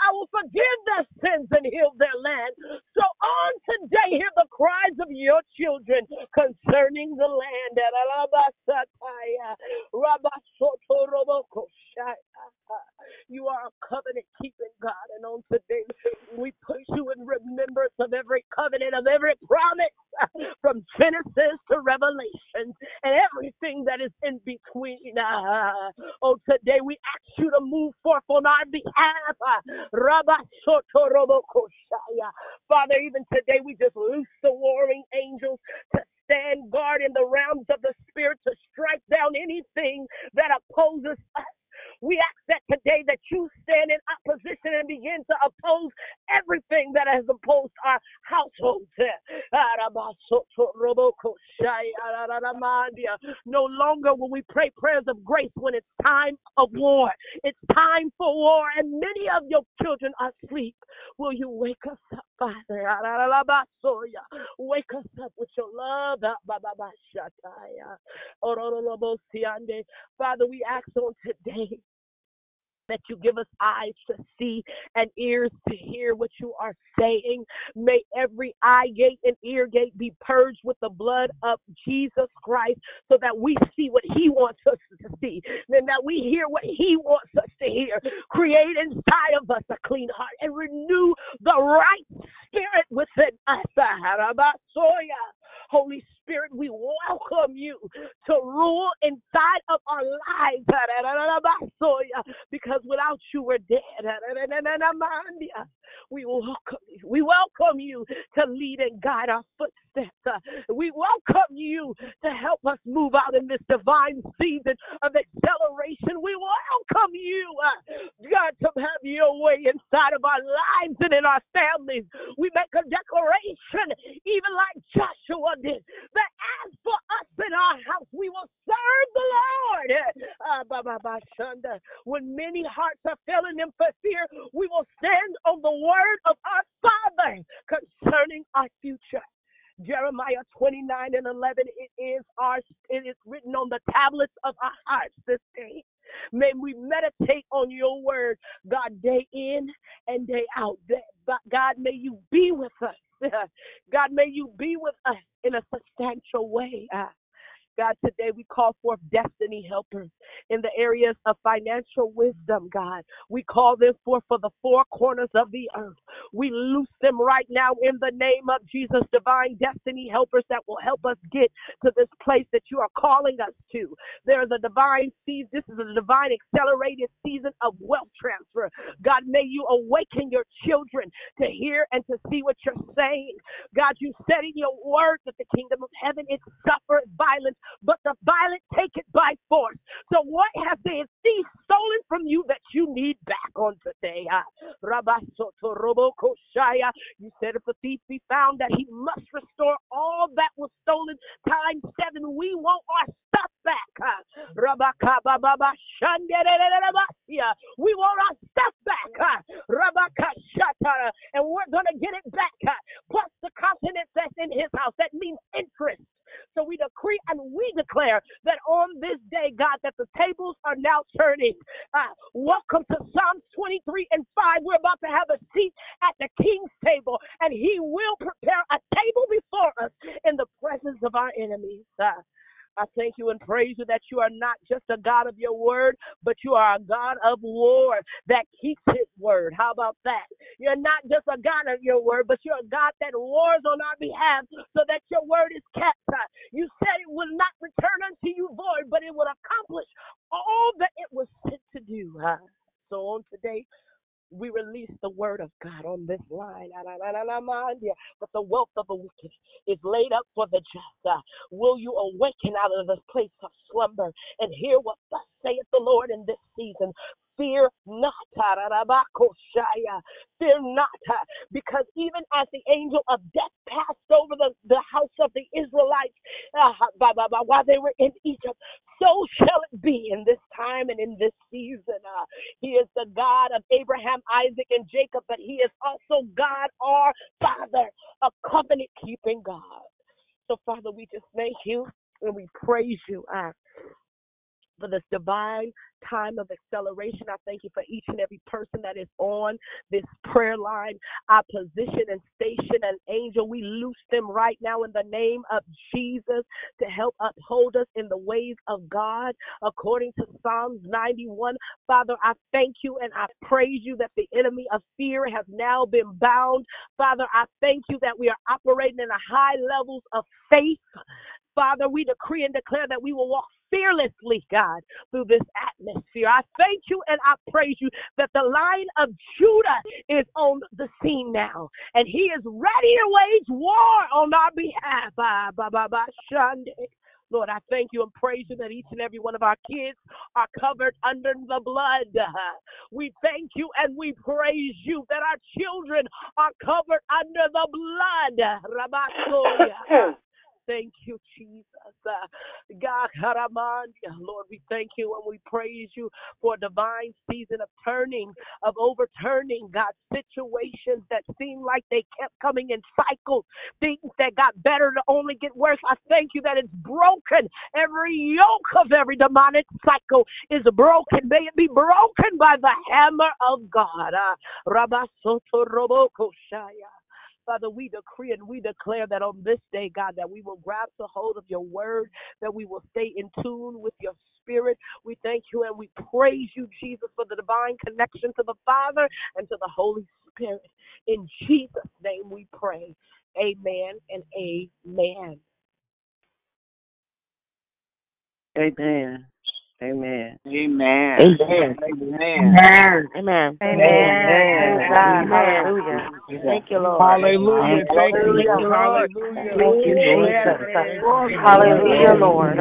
I will forgive their sins and heal their land. So on today, hear the cries of your children concerning the land. You are a covenant keeping God, and on today we put you in remembrance of every covenant, of every promise, from Genesis to Revelation, and everything that is in between. Uh, oh, today we ask you to move forth on our behalf. Rabasotorobokoshaya. Father, even today we just loose the warring angels to stand guard in the realms of the spirit to strike down anything that opposes us. We ask today that you stand in opposition and begin to oppose everything that has opposed our households. No longer will we pray prayers of grace when it's time of war. It's time for war, and many of your children are asleep. Will you wake us up, Father? Wake us up with your love. Father, we ask on today that you give us eyes to see and ears to hear what you are saying. May every eye gate and ear gate be purged with the blood of Jesus Christ so that we see what he wants us to see, and that we hear what he wants us to hear. Create inside of us a clean heart and renew the right spirit within us. Holy Spirit, we welcome you to rule inside of our lives because without you, we're dead. We welcome. We welcome you to lead and guide our footsteps. Uh, we welcome you to help us move out in this divine season of acceleration. We welcome you, uh, God, to have your way inside of our lives and in our families. We make a declaration, even like Joshua did, that as for us in our house, we will serve the Lord. Ah, when many hearts are failing them for fear, we will stand on the word of our Father concerning our future. Jeremiah 29 and 11, it is our, it is written on the tablets of our hearts this day. May we meditate on your word, God, day in and day out. God, may you be with us. God, may you be with us in a substantial way. God, today we call forth destiny helpers in the areas of financial wisdom, God. We call them forth for the four corners of the earth. We loose them right now in the name of Jesus, divine destiny helpers that will help us get to this place that you are calling us to. There is a divine season, this is a divine accelerated season of wealth transfer. God, may you awaken your children to hear and to see what you're saying. God, you said in your word that the kingdom of heaven is suffered violence but the violent take it by force. So what has the thief stolen from you that you need back on today? Ah, you said if the thief be found that he must restore all that was stolen times seven. We want our stuff back. Ah, we want our stuff back. Ah, and we're going to get it back. Plus the continent that's in his house. That means interest. So we decree and we declare that on this day, God, that the tables are now turning. Uh, welcome to Psalms 23 and 5. We're about to have a seat at the king's table, and he will prepare a table before us in the presence of our enemies. Uh, I thank you and praise you that you are not just a God of your word, but you are a God of war that keeps his word. How about that? You're not just a God of your word, but you're a God that wars on our behalf so that your word is kept. You said it will not return unto you void, but it will accomplish all that it was sent to do. So on today, we release the word of God on this line. But the wealth of the wicked is laid up for the just. Uh. Will you awaken out of this place of slumber and hear what thus saith the Lord in this season? Fear not. Fear not. Because even as the angel of death passed over the, the house of the Israelites uh, while they were in Egypt, so shall it be in this time and in this season. Uh, he is the God of Abraham, Isaac, and Jacob, but He is also God, our Father, a covenant keeping God. So, Father, we just thank you and we praise you. Uh, for this divine time of acceleration. I thank you for each and every person that is on this prayer line. I position and station an angel. We loose them right now in the name of Jesus to help uphold us in the ways of God according to Psalms 91. Father, I thank you and I praise you that the enemy of fear has now been bound. Father, I thank you that we are operating in a high levels of faith. Father, we decree and declare that we will walk fearlessly, God, through this atmosphere. I thank you and I praise you that the Lion of Judah is on the scene now, and he is ready to wage war on our behalf. Lord, I thank you and praise you that each and every one of our kids are covered under the blood. We thank you and we praise you that our children are covered under the blood. Thank you, Jesus. Uh, God. Lord, we thank you and we praise you for a divine season of turning, of overturning, God, situations that seem like they kept coming in cycles, things that got better to only get worse. I thank you that it's broken. Every yoke of every demonic cycle is broken. May it be broken by the hammer of God. Uh. Father, we decree and we declare that on this day, God, that we will grab the hold of your word, that we will stay in tune with your spirit. We thank you and we praise you, Jesus, for the divine connection to the Father and to the Holy Spirit. In Jesus' name we pray. Amen and amen. Amen. Amen. Amen. Amen. Amen. Amen. Amen. Praise Hallelujah. Thank you, Lord. Hallelujah. Thank you, Hallelujah. Lord. Thank you, Jesus. Hallelujah, Lord.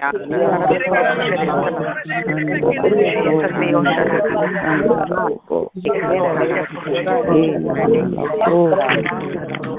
Thank you.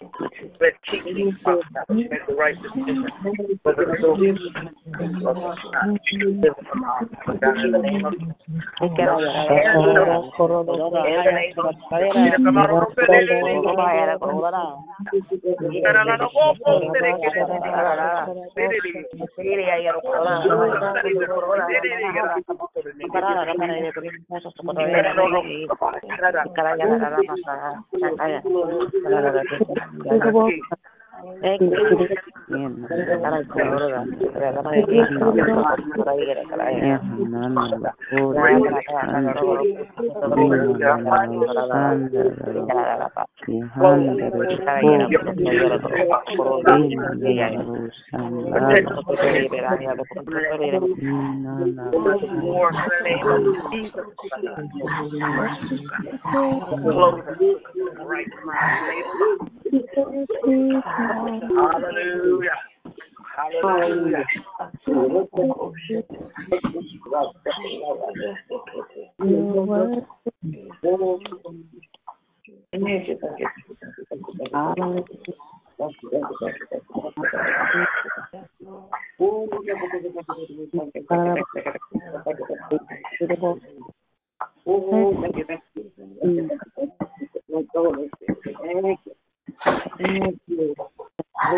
Let's keep thoughts out. Make the right decision. In the name of Thank you. Jesus. Right Hallelujah. Hallelujah. Besengara ho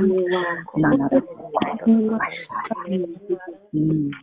se. Nana. Mm. Glory,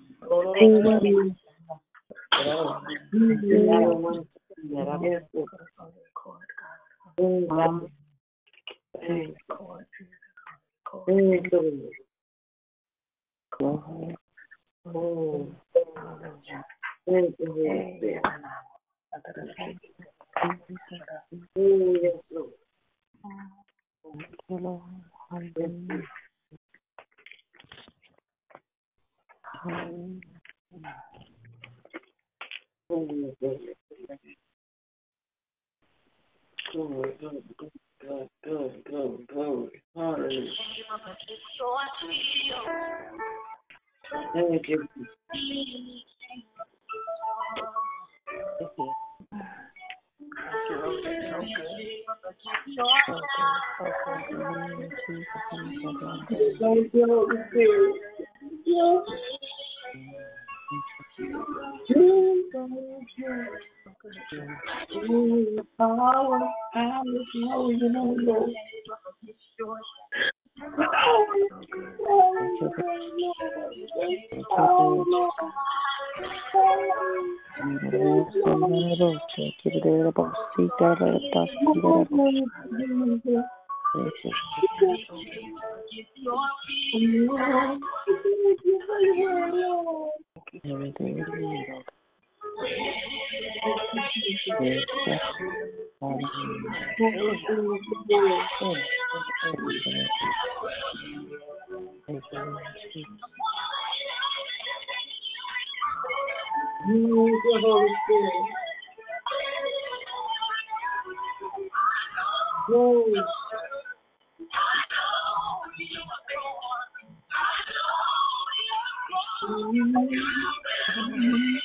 you.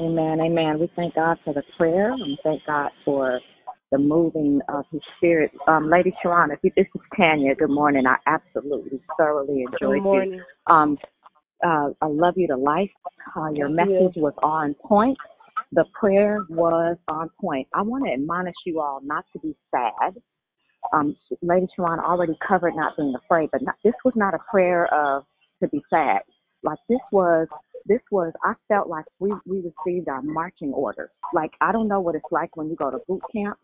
Amen. Amen. We thank God for the prayer and thank God for the moving of His Spirit. Um, Lady Sharon, if you, this is Tanya. Good morning. I absolutely thoroughly enjoyed Good morning. you. Um, uh, I love you to life. Uh, your Thank you. message was on point. The prayer was on point. I want to admonish you all not to be sad. Um, Lady Sharon already covered not being afraid, but not, this was not a prayer of to be sad. Like this was, this was. I felt like we we received our marching orders. Like I don't know what it's like when you go to boot camp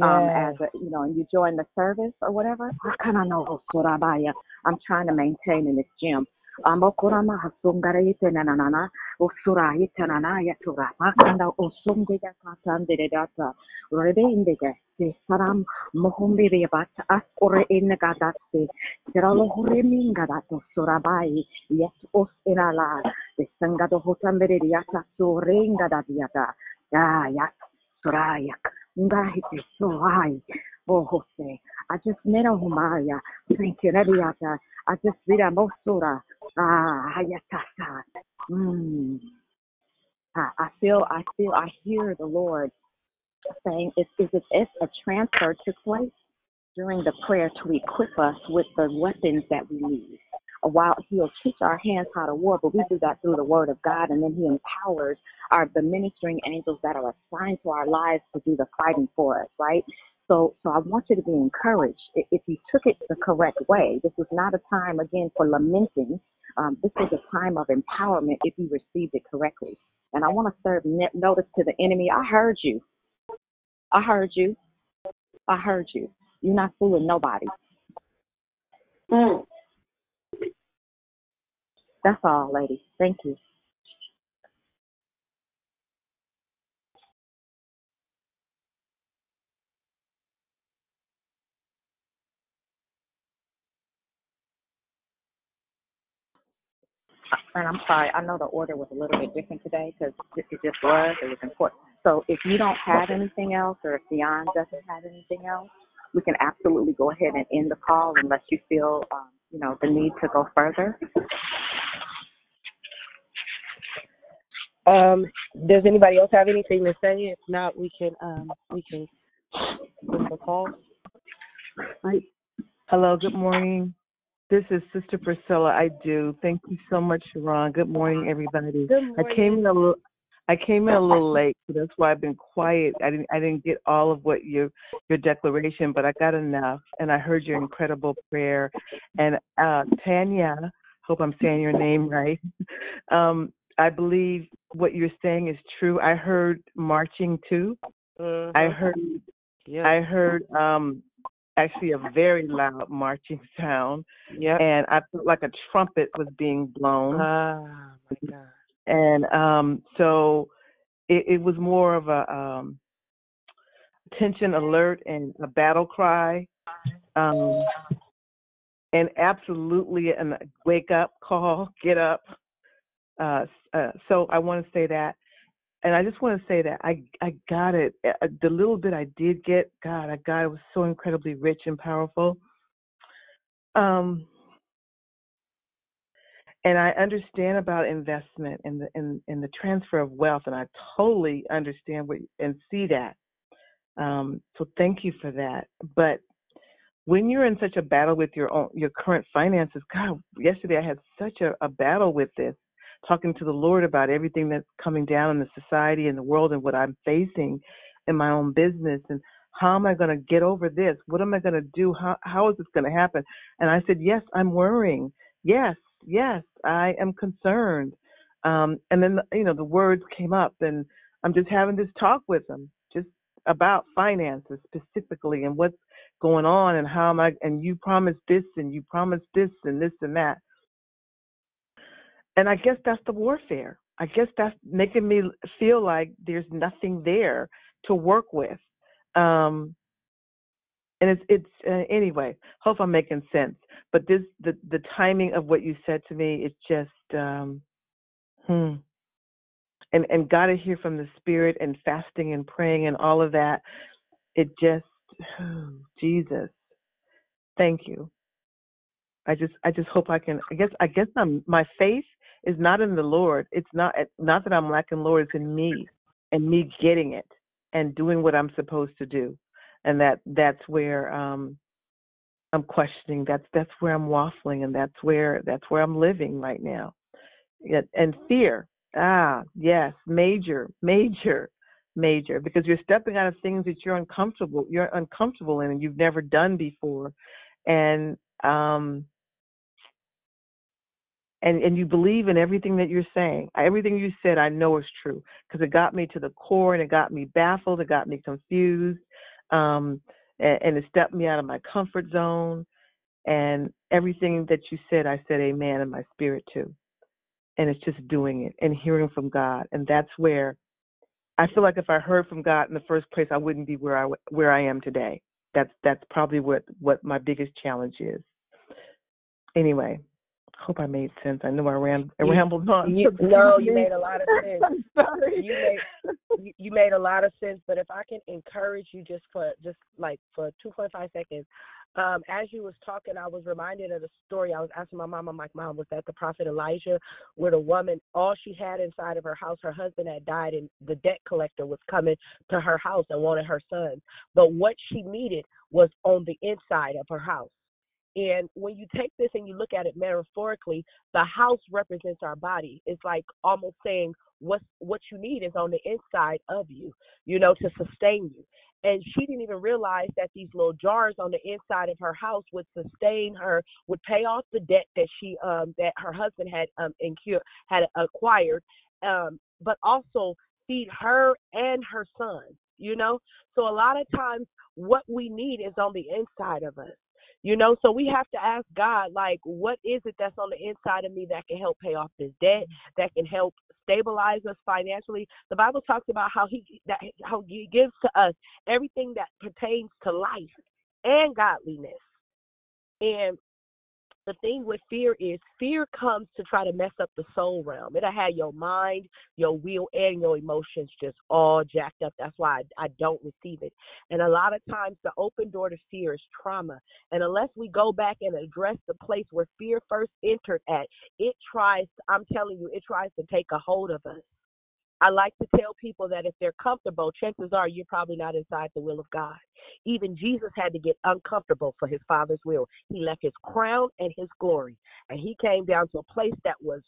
um, as a, you know, and you join the service or whatever. I kind of know Surabaya. I'm trying to maintain in this gym. Um, okurama hasungara ite na na na na, usura ite na na ya tura, makanda usumde ya katande de data, rebe inde de, saram mohumbi de bat as ore in gadate, tiralo huremi gadato surabai, yet os inala, de sangado hotambe de yata surenga da diata, ya ya surayak, ngahite suai, oh Jose, I just met humaya, thank you, Nabiata. I just read a mosura. Ah, hayatasa. Mm. I, I feel, I feel, I hear the Lord saying, "Is is it if a transfer took place during the prayer to equip us with the weapons that we need? While He'll teach our hands how to war, but we do that through the Word of God, and then He empowers our the ministering angels that are assigned to our lives to do the fighting for us, right? So, so I want you to be encouraged. If you took it the correct way, this is not a time again for lamenting. Um, this is a time of empowerment if you received it correctly. And I want to serve notice to the enemy. I heard you. I heard you. I heard you. You're not fooling nobody. That's all, ladies. Thank you. And I'm sorry, I know the order was a little bit different today because it it just was. It was important. So if you don't have anything else, or if Dion doesn't have anything else, we can absolutely go ahead and end the call unless you feel, um, you know, the need to go further. Um, does anybody else have anything to say? If not, we can um we can end the call. Hi. Hello, good morning. This is Sister Priscilla. I do. Thank you so much, Sharon. Good morning, everybody. Good I came in a little I came in a little late, so that's why I've been quiet. I didn't I didn't get all of what your your declaration, but I got enough and I heard your incredible prayer. And uh Tanya, hope I'm saying your name right. Um I believe what you're saying is true. I heard marching too. I heard Yeah. I heard um actually a very loud marching sound. Yeah. And I felt like a trumpet was being blown. Ah, my God. And um so it, it was more of a um tension alert and a battle cry. Um and absolutely a wake up call, get up. Uh, uh so I want to say that and I just want to say that I I got it. Uh, The little bit I did get, God, I got it was so incredibly rich and powerful. Um, and I understand about investment and the and, and the transfer of wealth, and I totally understand what and see that. Um, so thank you for that. But when you're in such a battle with your own your current finances, God, yesterday I had such a, a battle with this, talking to the Lord about everything that's coming down in the society and the world and what I'm facing in my own business and how am I going to get over this? What am I going to do? How how is this going to happen? And I said, yes, I'm worrying. Yes, yes, I am concerned. Um, and then you know the words came up, and I'm just having this talk with him, just about finances specifically and what's going on and how am I and you promised this and you promised this and this and that. And I guess that's the warfare. I guess that's making me feel like there's nothing there to work with. Um and it's it's uh, anyway. Hope I'm making sense. But this the the timing of what you said to me is just um hmm. And and got to hear from the spirit and fasting and praying and all of that. It just Jesus. Thank you. I just I just hope I can I guess I guess I'm my faith is not in the Lord. It's not not that I'm lacking Lord, it's in me and me getting it and doing what I'm supposed to do. And that that's where um I'm questioning. That's that's where I'm waffling and that's where that's where I'm living right now. And fear. Ah, yes, major, major, major. Because you're stepping out of things that you're uncomfortable you're uncomfortable in and you've never done before. And um and and you believe in everything that you're saying. Everything you said, I know is true because it got me to the core and it got me baffled. It got me confused, um, and, and it stepped me out of my comfort zone. And everything that you said, I said amen in my spirit too. And it's just doing it and hearing from God, and that's where I feel like if I heard from God in the first place, I wouldn't be where I where I am today. That's that's probably what what my biggest challenge is. Anyway, hope I made sense. I know I ran I rambled on. You, no, you made a lot of sense. Sorry. You made you- you made a lot of sense. But if I can encourage you just for just like for two point five seconds, um, as you was talking, I was reminded of the story. I was asking my mom. I'm like, Mom, was that the prophet Elijah, where the woman all she had inside of her house, her husband had died, and the debt collector was coming to her house and wanted her son. But what she needed was on the inside of her house. And when you take this and you look at it metaphorically, the house represents our body. It's like almost saying what what you need is on the inside of you, you know, to sustain you. And she didn't even realize that these little jars on the inside of her house would sustain her, would pay off the debt that she um that her husband had um incur had acquired, um, but also feed her and her son, you know? So a lot of times what we need is on the inside of us. You know, so we have to ask God, like, what is it that's on the inside of me that can help pay off this debt, that can help stabilize us financially? The Bible talks about how He that how He gives to us everything that pertains to life and godliness. And the thing with fear is fear comes to try to mess up the soul realm. It'll have your mind, your will, and your emotions just all jacked up. That's why I, I don't receive it. And a lot of times the open door to fear is trauma. And unless we go back and address the place where fear first entered at, it tries, I'm telling you, it tries to take a hold of us. I like to tell people that if they're comfortable, chances are you're probably not inside the will of God. Even Jesus had to get uncomfortable for his Father's will. He left his crown and his glory, and he came down to a place that was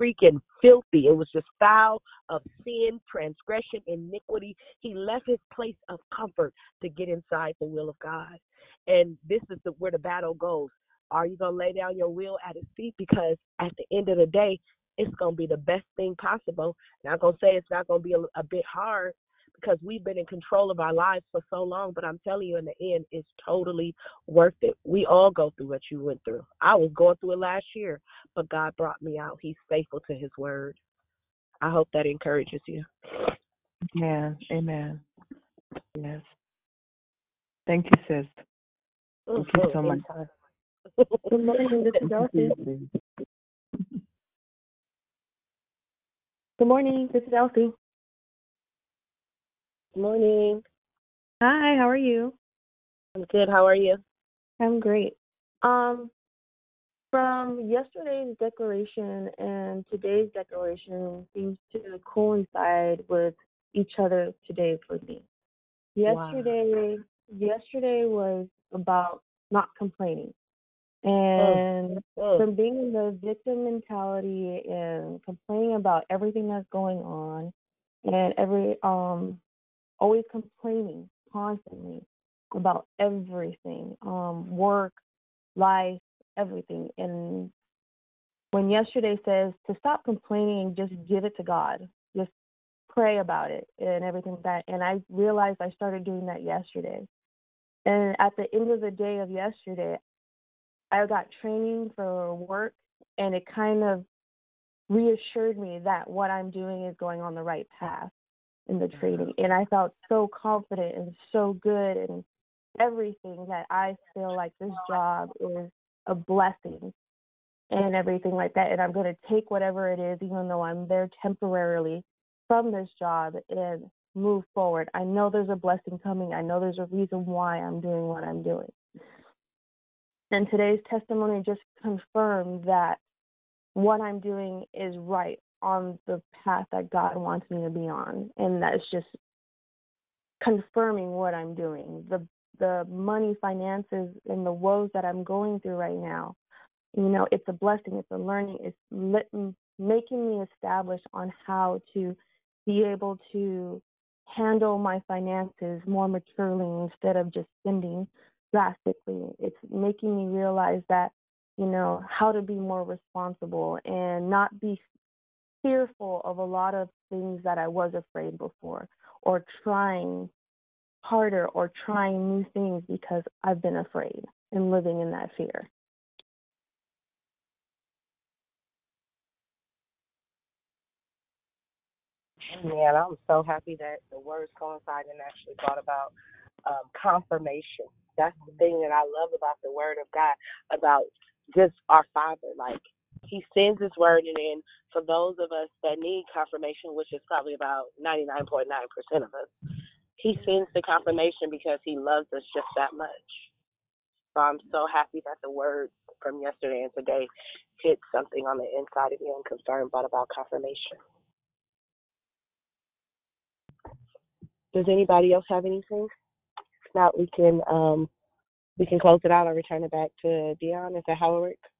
freaking filthy. It was just foul of sin, transgression, iniquity. He left his place of comfort to get inside the will of God. And this is the, where the battle goes. Are you going to lay down your will at his feet? Because at the end of the day, it's going to be the best thing possible. Not going to say it's not going to be a, a bit hard because we've been in control of our lives for so long, but I'm telling you, in the end, it's totally worth it. We all go through what you went through. I was going through it last year, but God brought me out. He's faithful to his word. I hope that encourages you. Amen. Amen. Yes. Thank you, sis. Thank you mm-hmm. so much. Good morning, this is Elsie. Good morning, this is Elsie. Good morning. Hi, how are you? I'm good. How are you? I'm great. Um, from yesterday's declaration and today's declaration seems to coincide with each other today for me. Wow. Yesterday, yesterday was about not complaining, and Mm. from being in the victim mentality and complaining about everything that's going on, and every um always complaining constantly about everything, um, work, life, everything. And when yesterday says to stop complaining and just give it to God, just pray about it and everything like that. And I realized I started doing that yesterday. And at the end of the day of yesterday, I got training for work and it kind of reassured me that what I'm doing is going on the right path in the mm-hmm. training. And I felt so confident and so good and everything that I feel like this job is a blessing and everything like that. And I'm going to take whatever it is, even though I'm there temporarily from this job and move forward. I know there's a blessing coming. I know there's a reason why I'm doing what I'm doing. And today's testimony just confirmed that what I'm doing is right on the path that God wants me to be on. And that's just confirming what I'm doing. The the money, finances, and the woes that I'm going through right now, you know, it's a blessing. It's a learning. It's lit, making me establish on how to be able to handle my finances more maturely instead of just spending drastically. It's making me realize that, you know, how to be more responsible and not be fearful of a lot of things that I was afraid before or trying harder or trying new things because I've been afraid and living in that fear. Man, I'm so happy that the words coincide and actually thought about um, confirmation. That's the thing that I love about the Word of God, about just our Father. Like He sends His Word, and then for those of us that need confirmation, which is probably about 99.9% of us, He sends the confirmation because He loves us just that much. So I'm so happy that the Word from yesterday and today hit something on the inside of me and confirmed but about confirmation. Does anybody else have anything? Not, we can um we can close it out and return it back to Dion. Is that how it works?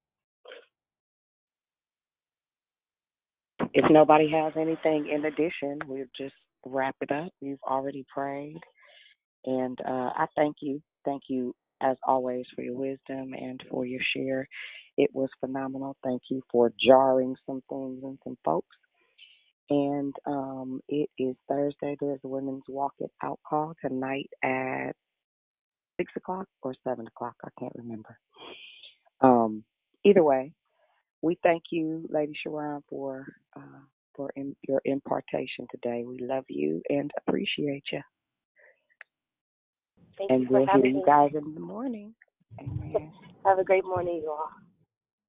If nobody has anything in addition, we'll just wrap it up. We've already prayed. And uh, I thank you. Thank you, as always, for your wisdom and for your share. It was phenomenal. Thank you for jarring some things and some folks. And um, it is Thursday. There's a women's walk at out call tonight at six o'clock or seven o'clock. I can't remember. Um, either way, we thank you, Lady Sharon, for uh, for in, your impartation today. We love you and appreciate you. Thank and you for we'll hear having you me. guys in the morning. Amen. Have a great morning, you all.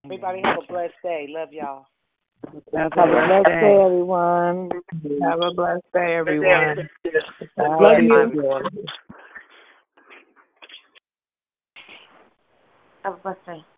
Everybody have a blessed day. Love y'all. Have Have a blessed day, everyone. Have a blessed day, everyone. Love you. Have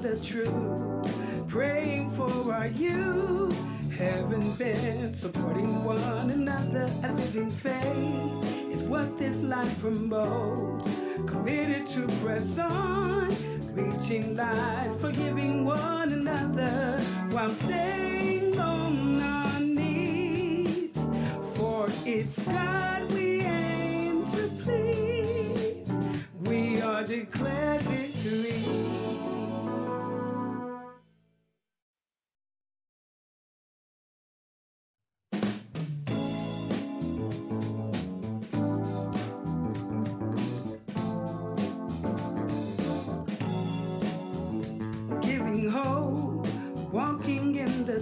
the truth, praying for our youth, having been supporting one another. A living faith is what this life promotes. Committed to press on, reaching life, forgiving one another while staying on our knees. For it's God we aim to please. We are declared